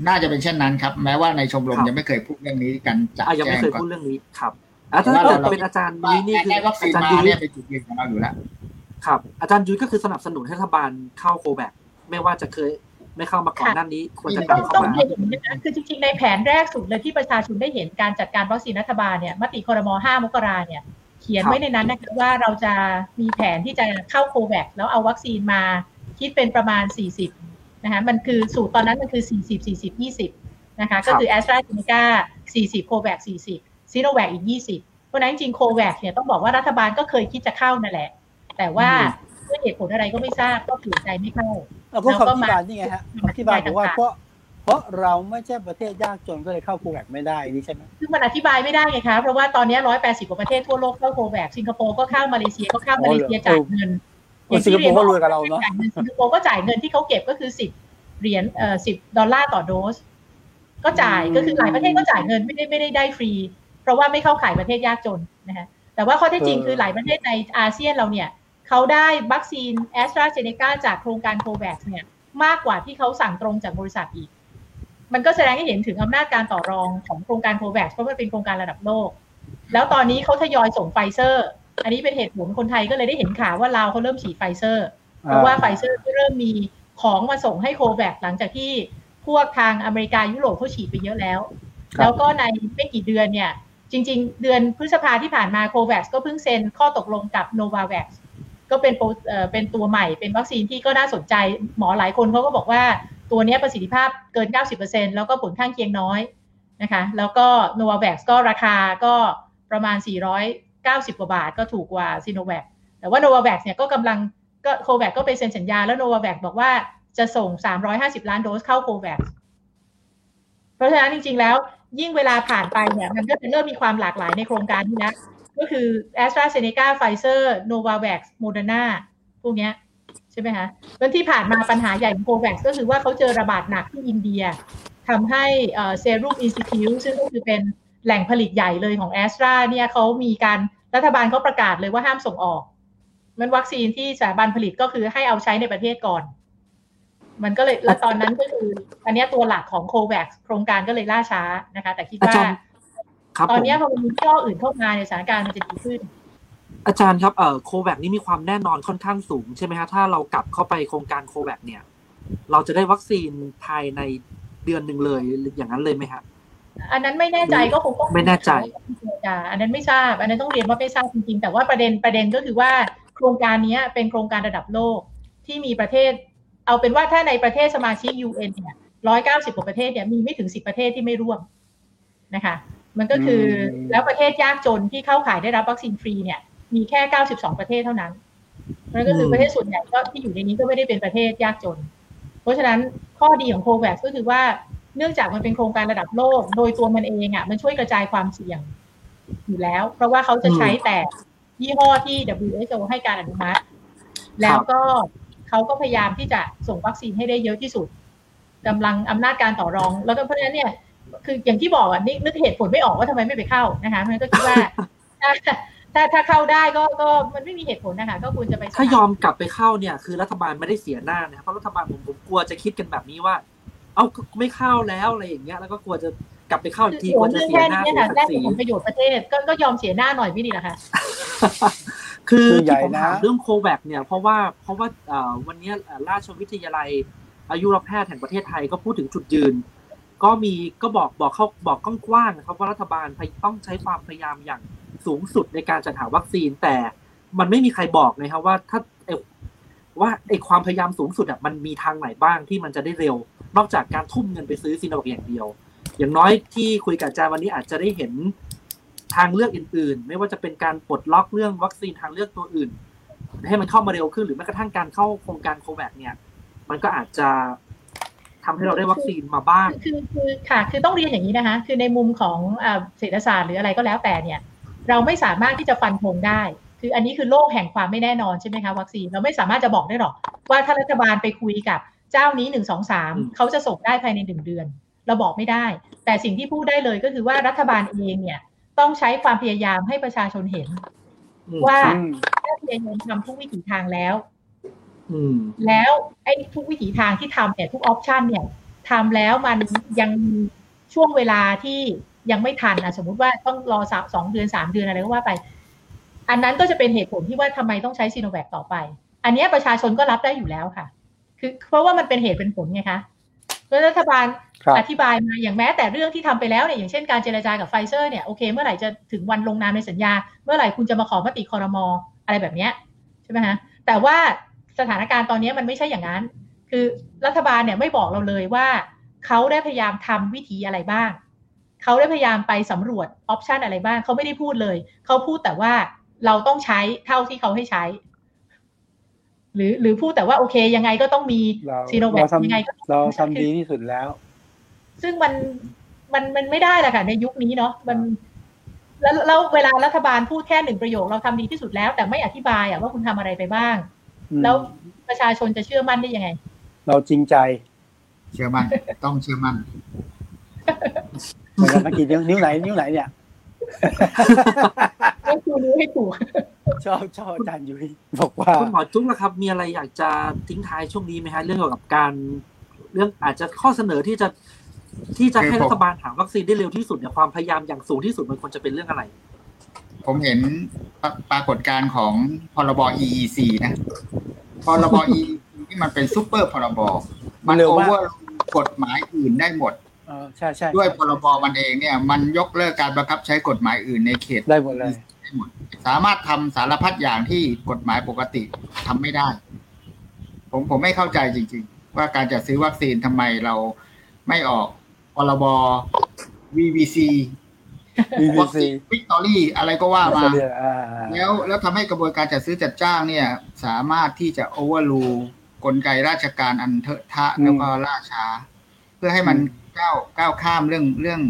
น่าจะเป็นเช่นนั้นครับ แม้ว่าในชมรมครับยังไม่เคยพูดเรื่องนี้กันจัดอะยังแจ้ไม่งเคยก่อนพูดเรื่องนี้ครับอะถ้าแต่ว่าเกิดเราเป็นอาจารย์ว่ายุ้ยนี่คือได้วัคซีอานจารย์มายุ้ยเนี่ยเป็นจุดยืนของเราอยู่แล้ว ครับ อาจารย์ยุ้ยก็คือสนับสนุนให้รัฐบาลเข้าโควิดไม่ว่าจะเคยไม่เข้ามาก่อนหน้านี้ ควรจะกต้ลัอบงเข้าต้องมาเห็นนะคะคือจริงๆในแผนแรกสุดเลยที่ประชาชนได้เห็นการจัดการวัคซีนรัฐบาลเนี่ยมติครม5มกราเนี่ย เขียนไว้ในนั้นนะคะว่าเราจะมีแผนที่จะเข้าโควิดแล้วเอาวัคซีนมาคิดเป็นประมาณ 40นะคะมันคือสูตรตอนนั้นมันคือ 40 40 20นะคะก็คือแอสตราเซเนกา40โควิด40ซีโนแวคอีก 20 เพราะฉะนั้นจริงๆโควิดเนี่ยต้องบอกว่ารัฐบาลก็เคยคิดจะเข้านั่นแหละ แต่ว่าด้วยเหตุผลอะไรก็ไม่ทราบก็เปลี่ยนใจไม่เข้าเอาก็แล้วก็คำอธิมาบายนี่ไงฮะคำอธิบายบอกว่าเพราะเพราะเราไม่ใช่ประเทศยากจนก็เลยเข้าโคแวคไม่ได้นี่ใช่ไหมซึ่งมันอธิบายไม่ได้ไงคะเพราะว่าตอนนี้180กว่าประเทศทั่วโลกเข้าโคแวคสิงคโปร์ก็เข้ามาเลเซียก็เข้ามาเลเซียจ่ายเงินคนสิงคโปร์ก็รวยกับเราเนาะจ่ายเงินสิงคโปร์ก็จ่ายเงินที่เขาเก็บก็คือ10เหรียญเอ่อ10ดอลลาร์ต่อโดส ก็จ่ายก็คือหลายประเทศก็จ่ายเงินไม่ได้ไม่ได้ได้ฟรี เพราะว่าไม่เข้าข่ายประเทศยากจนนะคะแต่ว่าข้อเท็จจริงคือหลายประเทศในอาเซียนเราเนี่ย เขาได้วัคซีนแอสตราเซเนกาจากโครงการโคแวกซ์เนี่ยมากกว่าที่เขาสั่งตรงจากบริษัทอีก มันก็แสดงให้เห็นถึงอำนาจการต่อรองของโครงการโคแวกซ์เพราะมันเป็นโครงการระดับโลก แล้วตอนนี้เขาทยอยส่งไฟเซอร์ อันนี้เป็นเหตุผลคนไทยก็เลยได้เห็นข่าวว่าลาวเขาเริ่มฉีดไฟเซอร์ เพราะว่าไฟเซอร์ก็เริ่มมีของมาส่งให้โควัคหลังจากที่พวกทางอเมริกายุโรปเขาฉีดไปเยอะแล้วครับแล้วก็ในไม่กี่เดือนเนี่ย จริง ๆ เดือนพฤษภาที่ผ่านมาโควัคก็เพิ่งเซ็นข้อตกลงกับโนวา v a x ก็เป็นเอ่อเป็นตัวใหม่เป็นวัคซีนที่ก็น่าสนใจหมอหลายคนเขาก็บอกว่าตัวนี้ประสิทธิภาพเกิน 90%แล้วก็ผลข้างเคียงน้อยนะคะแล้วก็โนวา v a x ก็ราคาก็ประมาณ 490 กว่าบาทก็ถูกกว่าซีโนแวคแต่ว่าโนวา v a x เนี่ยก็กำลังก็โควัคก็ไปเซ็นสัญญาแล้วโนวา v a x บอกว่าจะส่ง 350 ล้านโดสเข้าโควัคเพราะฉะนั้นจริง ๆ แล้วยิ่งเวลาผ่านไปเนี่ยมันก็จะเริ่มมีความหลากหลายในโครงการนี้นะ ก็คือ a s t r a z เซ e c a Pfizer Novavax Moderna พวกเนี้ยใช่ไหมคะแล้วที่ผ่านมาปัญหาใหญ่ของโควัคก็คือว่าเขาเจอระบาดหนักที่อินเดียทำให้เซรุ่มอินสติทิวซึ่งก็คือเป็นแหล่งผลิตใหญ่เลยของ a s t r a เนี่ยเขามีการรัฐบาลเขาประกาศเลยว่าห้ามส่งออก มันวัคซีนที่สถาบันผลิตก็คือให้เอาใช้ในประเทศก่อน มันก็เลยแล้วตอนนั้นก็คือ อันนี้ตัวหลักของโควัคโครงการก็เลยล่าช้านะคะ แต่คิดว่า ตอนผมเนี้ยพอมันมีข้ออื่นเข้ามาในยสถานการณ์มันจะดีขึ้น อาจารย์ครับเอ่อโควิดนี่มีความแน่นอนค่อนข้างสูงใช่ไหมครับถ้าเรากลับเข้าไปโครงการโควิดเนี่ย เราจะได้วัคซีนภายในเดือนหนึ่งเลยอย่างนั้นเลยไหมครับอันนั้นไม่แน่ใจก็คงต้องไม่แน่ใจอ่าอันนั้นไม่ทราบ อันนั้นต้องเรียนว่าไม่ทราบจริงๆแต่ว่าประเด็นประเด็นก็คือว่าโครงการเนี้ยเป็นโครงการระดับโลกที่มีประเทศ เอาเป็นว่าถ้าในประเทศสมาชิก UN เนี่ยร้อยเก้าสิบกว่าประเทศเนี่ยมีไม่ถึงสิบประเทศที่ไม่ร่วมนะคะ มันก็คืออมแล้วประเทศยากจนที่เข้าข่ายได้รับวัคซีนฟรีเนี่ย มีแค่เก้าสิบสองประเทศเท่านั้นนั่นก็คือมประเทศส่วนใหญ่ก็ที่อยู่ในนี้ก็ไม่ได้เป็นประเทศยากจน เพราะฉะนั้นข้อดีของโควัคก็คือว่าเนื่องจากมันเป็นโครงการระดับโลก โดยตัวมันเองอะมันช่วยกระจายความเสี่ยงอยู่แล้ว เพราะว่าเขาจะใช้แต่ยี่ห้อที่ WHO ให้การอนุมัติ แล้วก็เขาก็พยายามที่จะส่งวัคซีนให้ได้เยอะที่สุดกำลังอำนาจการต่อรอง แล้วก็เพราะฉะนั้นเนี่ย คืออย่างที่บอกอะนี่นึกเหตุผลไม่ออกว่าทำไมไม่ไปเข้านะคะมันก็คิดว่าถ้าถ้าถ้าเข้าได้ก็ก็มันไม่มีเหตุผลนะคะก็ควรจะไปสมัครถ้ายอมกลับไปเข้าเนี่ย คือรัฐบาลไม่ได้เสียหน้านะครับเพราะรัฐบาลผมผมกลัวจะคิดกันแบบนี้ว่า เอ้าไม่เข้าแล้วอะไรอย่างเงี้ยแล้วก็กลัวจะกลับไปเข้าอีกทีคือกลัวเรื่จะองเสียแค่หน้านี้เสียค่ะศัแลกกดิ์ศรีผลประโยชน์ประเทศก็ก็ยอมเสียหน้าหน่อยไม่ดีเหรอคะคือคือส่วนใหญ่ที่ผมนะถามเรื่องโควิดเนี่ย เพราะว่าเพราะว่าเอ่อวันนี้เอ่อราชวิทยาลัยอายุรแพทย์แห่งประเทศไทยก็พูดถึงจุดยืน ก็มีก็บอกบอกเขาบอกกว้างๆนะครับว่ารัฐบาลต้องใช้ความพยายามอย่างสูงสุดในการจัดหาวัคซีน แต่มันไม่มีใครบอกนะครับว่าถ้าเอ่อว่าไอความพยายามสูงสุดอะมันมีทางไหนบ้างที่มันจะได้เร็ว นอกจากการทุ่มเงินไปซื้อซีโนแวคอย่างเดียว อย่างน้อยที่คุยกับอาจารย์วันนี้อาจจะได้เห็นทางเลือกอื่น ๆ ไม่ว่าจะเป็นการปลดล็อกเรื่องวัคซีนทางเลือกตัวอื่น ให้มันเข้ามาเร็วขึ้นหรือแม้กระทั่งการเข้าโครงการโควิดเนี่ย มันก็อาจจะ ทำให้เราได้วัคซีนมาบ้างคือคือค่ะ คือต้องเรียนอย่างนี้นะคะ คือในมุมของอ่าเศรษฐศาสตร์หรืออะไรก็แล้วแต่เนี่ย เราไม่สามารถที่จะฟันธงได้ คืออันนี้คือโลกแห่งความไม่แน่นอนใช่ไหมคะวัคซีนเราไม่สามารถจะบอกได้หรอกว่าถ้ารัฐบาลไปคุยกับเจ้านี้หนึ่งสองสามอืมเขาจะส่งได้ภายในหนึ่งเดือน เราบอกไม่ได้ แต่สิ่งที่พูดได้เลยก็คือว่ารัฐบาลเองเนี่ยต้องใช้ความพยายามให้ประชาชนเห็นอืมว่าอืมได้พยายามทำทุกวิถีทางแล้วอืม แล้วไอ้ทุกวิถีทางที่ทำเนี่ยทุก option เนี่ยทำแล้วมันยังมีช่วงเวลาที่ยังไม่ทันอะสมมุติว่าต้องรอสามสองเดือนสามเดือนอะไรก็ว่าไป อันนั้นก็จะเป็นเหตุผลที่ว่าทำไมต้องใช้ซีโนแวคต่อไป อันเนี้ยประชาชนก็รับได้อยู่แล้วค่ะ คือเพราะว่ามันเป็นเหตุเป็นผลไงคะแล้วรัฐบาลครับอธิบายมาอย่างแม้แต่เรื่องที่ทำไปแล้วเนี่ยอย่างเช่นการเจรจากับไฟเซอร์เนี่ยโอเคเมื่อไหร่จะถึงวันลงนามในสัญญา เมื่อไหร่คุณจะมาขอมติคอรมออะไรแบบเนี้ยใช่ไหมฮะแต่ว่า สถานการณ์ตอนนี้มันไม่ใช่อย่างนั้น คือรัฐบาลเนี่ยไม่บอกเราเลยว่าเขาได้พยายามทำวิธีอะไรบ้าง เขาได้พยายามไปสำรวจออปชันอะไรบ้าง เขาไม่ได้พูดเลย เขาพูดแต่ว่าเราต้องใช้เท่าที่เขาให้ใช้ หรือหรือพูดแต่ว่าโอเค ยังไงก็ต้องมีเราซีโนแวเราคยังไงก็ทำเราทำดีที่สุดแล้ว ซึ่งมันมันมันไม่ได้แหละค่ะในยุคนี้เนาะมันแล้วแล้วเวลารัฐบาลพูดแค่หนึ่งประโยคเราทำดีที่สุดแล้ว แต่ไม่อธิบายอะว่าคุณทำอะไรไปบ้างอืม แล้วประชาชนจะเชื่อมั่นได้ยังไง เราจริงใจ เชื่อมั่น ต้องเชื่อมั่นเหมือนกันเมื่อกี้นิ้วนิ้วไหน นิ้วไหนเนี่ยต้องชูนิ้วให้ถูกชอบชอบอาจารย์ยุ้ยบอกว่าคุณหมอจุ๊กนะครับ มีอะไรอยากจะทิ้งท้ายช่วงนี้ไหมฮะเรื่องเกี่ยวกับการ เรื่องอาจจะข้อเสนอที่จะที่จะคือให้ผมรัฐบาลหาวัคซีนได้เร็วที่สุดเนี่ยความพยายามอย่างสูงที่สุดมันควรจะเป็นเรื่องอะไร ผมเห็นปรปรากฏการณ์ของพรบ EEC นะพรบ EEC ที่มันเป็นซูเปอร์พรบ มันเร็วมาก over กฎหมายอื่นได้หมดเออใช่ใช่ด้วยพรบมันเองเนี่ย มันยกเลิกการบังคับใช้กฎหมายอื่นในเขตได้หมดเลยได้หมด สามารถทำสารพัดอย่างที่กฎหมายปกติทำไม่ได้ ผมผมไม่เข้าใจจริง ๆ ว่าการจัดซื้อวัคซีนทำไมเราไม่ออกพรบ VVC วัค BBC ซีนวิกตอรี่อะไรก็ว่ามาอ่าแล้วแล้วทำให้กระบวนการจัดซื้อจัดจ้างเนี่ย สามารถที่จะ overrule กลไกราชการอันเทอะทะอืมแล้วก็ล่าช้า เพื่อให้มันอืมก้าวก้าวข้ามเรื่องเรื่อง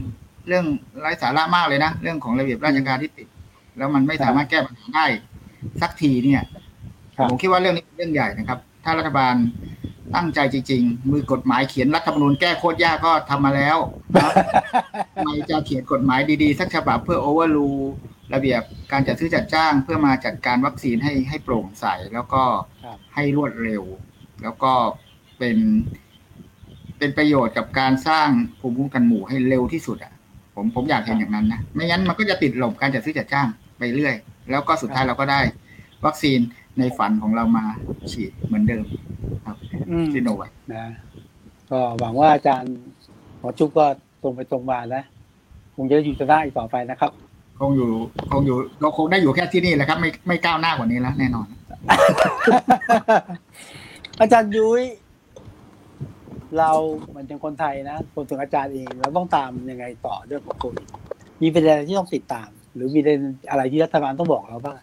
เรื่องไร้สาระมากเลยนะ เรื่องของระเบียบราชการที่ติด แล้วมันไม่สามารถแก้ปัญหาได้สักทีเนี่ยครับผมคิดว่าเรื่องนี้เป็นเรื่องใหญ่นะครับ ถ้ารัฐบาล ตั้งใจจริงๆ มือกฎหมายเขียนรัฐธรรมนูญแก้โคตรยากก็ทำมาแล้วนะทำไมจะเขียนกฎหมายดีๆ สักฉบับเพื่อโอเวอร์ลูระเบียบการจัดซื้อจัดจ้างเพื่อมาจัดการวัคซีนให้ให้โปร่งใสแล้วก็ครับให้รวดเร็ว แล้วก็เป็นเป็นประโยชน์กับการสร้างภูมิคุ้มกันหมู่ให้เร็วที่สุดอะ ผมผมอยากเห็นอย่างนั้นนะไม่งั้นมันก็จะติดหลบการจัดซื้อจัดจ้างไปเรื่อย แล้วก็สุดท้ายเราก็ได้ วัคซีน ในฝันของเรามาฉีดเหมือนเดิมครับอืมซิโนแวคนะก็หวังว่าอาจารย์หมอจุ๊บก็ตรงไปตรงมานะคงจะอยู่จะได้อีกต่อไปนะครับ คงอยู่คงอยู่ เราคงได้อยู่แค่ที่นี่แหละครับ ไม่ไม่ก้าวหน้ากว่านี้แล้วแน่นอน อาจารย์ยุ้ยเราเหมือนเป็นคนไทยนะคนถึงอาจารย์เองเราต้องตามยังไงต่อเรื่องของโควิดมีประเด็นอะไรที่ต้องติดตาม หรือมีประเด็นอะไรที่รัฐบาลต้องบอกเราบ้าง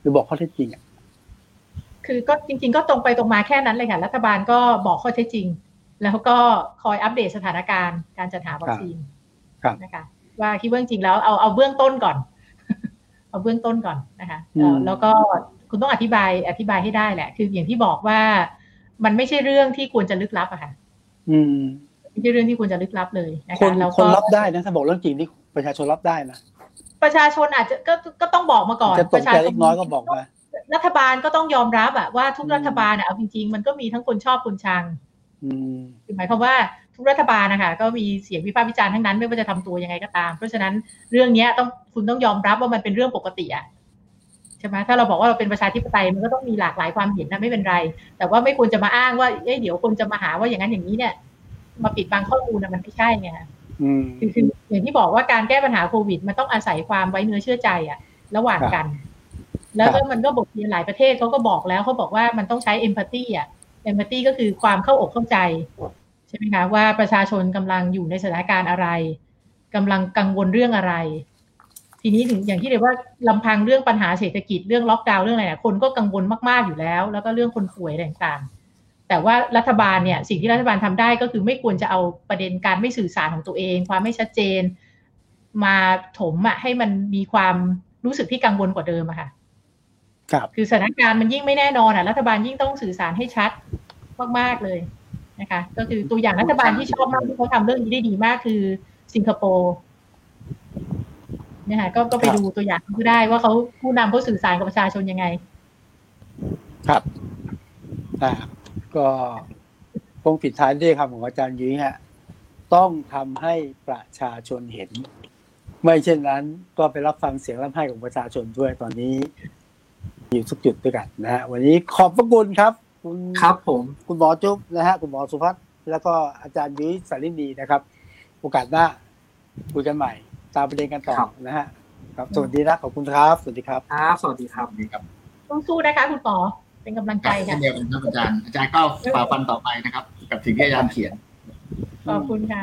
หรือบอกข้อเท็จจริงอะ คือก็จริง ๆ ก็ตรงไปตรงมาแค่นั้นเลยค่ะ รัฐบาลก็บอกข้อเท็จจริง แล้วก็คอยอัปเดตสถานการณ์การจัดหาวัคซีนครับนะคะว่าคิดว่าจริงๆแล้วเอาเอาเบื้องต้นก่อน เอาเบื้องต้นก่อนนะคะเอ่อแล้วก็คุณต้องอธิบายอธิบายให้ได้แหละ คืออย่างที่บอกว่ามันไม่ใช่เรื่องที่ควรจะลึกลับอะค่ะ อืมไม่ใช่เรื่องที่ควรจะลึกลับเลยนะคนคะแล้วคนก็รับได้นะถ้าบอกเรื่องจริงนี่ประชาชนรับได้นะประชาชนอาจจะก็ก็ต้องบอกมาก่อนจะตปกระชาใจชเล็กน้อยก็บอกมา รัฐบาลก็ต้องยอมรับอะว่าทุกอืมรัฐบาลอะเอาจริง ๆ มันก็มีทั้งคนชอบคนชังอืมคือหมายความว่าทุกรัฐบาลนะคะก็มีเสียงวิพากษ์วิจารณ์ทั้งนั้นไม่ว่าจะทำตัวยังไงก็ตาม เพราะฉะนั้นเรื่องเนี้ยต้องคุณต้องยอมรับว่ามันเป็นเรื่องปกติอะใช่ไหมถ้าเราบอกว่าเราเป็นประชาธิปไตยมันก็ต้องมีหลากหลายความเห็นนะไม่เป็นไร แต่ว่าไม่ควรจะมาอ้างว่าเอ้ยเดี๋ยวคนจะมาหาว่าอย่างนั้นอย่างนี้เนี่ย มาปิดบังข้อมูลนะมันไม่ใช่ไงคะอืมคือคืออย่างที่บอกว่าการแก้ปัญหาโควิด มันต้องอาศัยความไว้เนื้อเชื่อใจอะระหว่างกัน แล้วก็มันก็บทเรียนหลายประเทศเขาก็บอกแล้วเขาบอกว่ามันต้องใช้เอมพัตตีอะเอมพัตตีก็คือความเข้าอกเข้าใจ ใช่ไหมคะว่าประชาชนกำลังอยู่ในสถานการณ์อะไรกำลังกังวลเรื่องอะไร ทีนี้ถึงอย่างที่เรียกว่าลำพังเรื่องปัญหาเศรษฐกิจเรื่องล็อกดาวน์เรื่องอะไรเนี่ยคนก็กังวลมากๆอยู่แล้ว แล้วก็เรื่องคนป่วยอะไรต่างๆ แต่ว่ารัฐบาลเนี่ยสิ่งที่รัฐบาลทำได้ก็คือไม่ควรจะเอาประเด็นการไม่สื่อสารของตัวเอง ความไม่ชัดเจน มาถมอะให้มันมีความรู้สึกที่กังวลกว่าเดิมอะค่ะ ครับคือสถานการณ์มันยิ่งไม่แน่นอนอะรัฐบาลยิ่งต้องสื่อสารให้ชัดมากๆเลยนะคะ ก็คือตัวอย่างรัฐบาลที่ชอบมากที่เขาทำเรื่องนี้ได้ดีมากคือสิงคโปร์เนี่ยค่ะก็ก็ไปครับดูตัวอย่างก็ได้ว่าเขาผู้นำเขาสื่อสารกับประชาชนยังไง ครับอ่าก็คงปิดท้ายด้วยคำของอาจารย์ยุ้ยฮะต้องทำให้ประชาชนเห็น ไม่เช่นนั้นก็ไปรับฟังเสียงร่ำไห้ของประชาชนด้วยตอนนี้ อยู่ทุกจุดด้วยกันนะฮะวันนี้ขอบพระคุณครับ คุณครับผม คุณหมอจุ๊บนะฮะคุณหมอสุพัฒน์แล้วก็อาจารย์ยุ้ยสารินีนะครับ โอกาสหน้าคุยกันใหม่ ตามประเด็นกันต่อนะฮะครับ สวัสดีนะขอบคุณครับ สวัสดีครับครับสวัสดีครับนี่ครับสู้ๆนะคะคุณปอเป็นกำลังใจเช่ค่ะนเดียวกันครับอาจารย์อาจารย์ก็ฝ่าฟันต่อไปนะครับ กับสิ่งที่อาจารย์เขียนขอบคุณค่ะ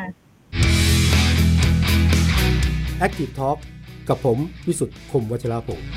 Active Talk กับผมวิสุทธ์คมวัชราภงศ์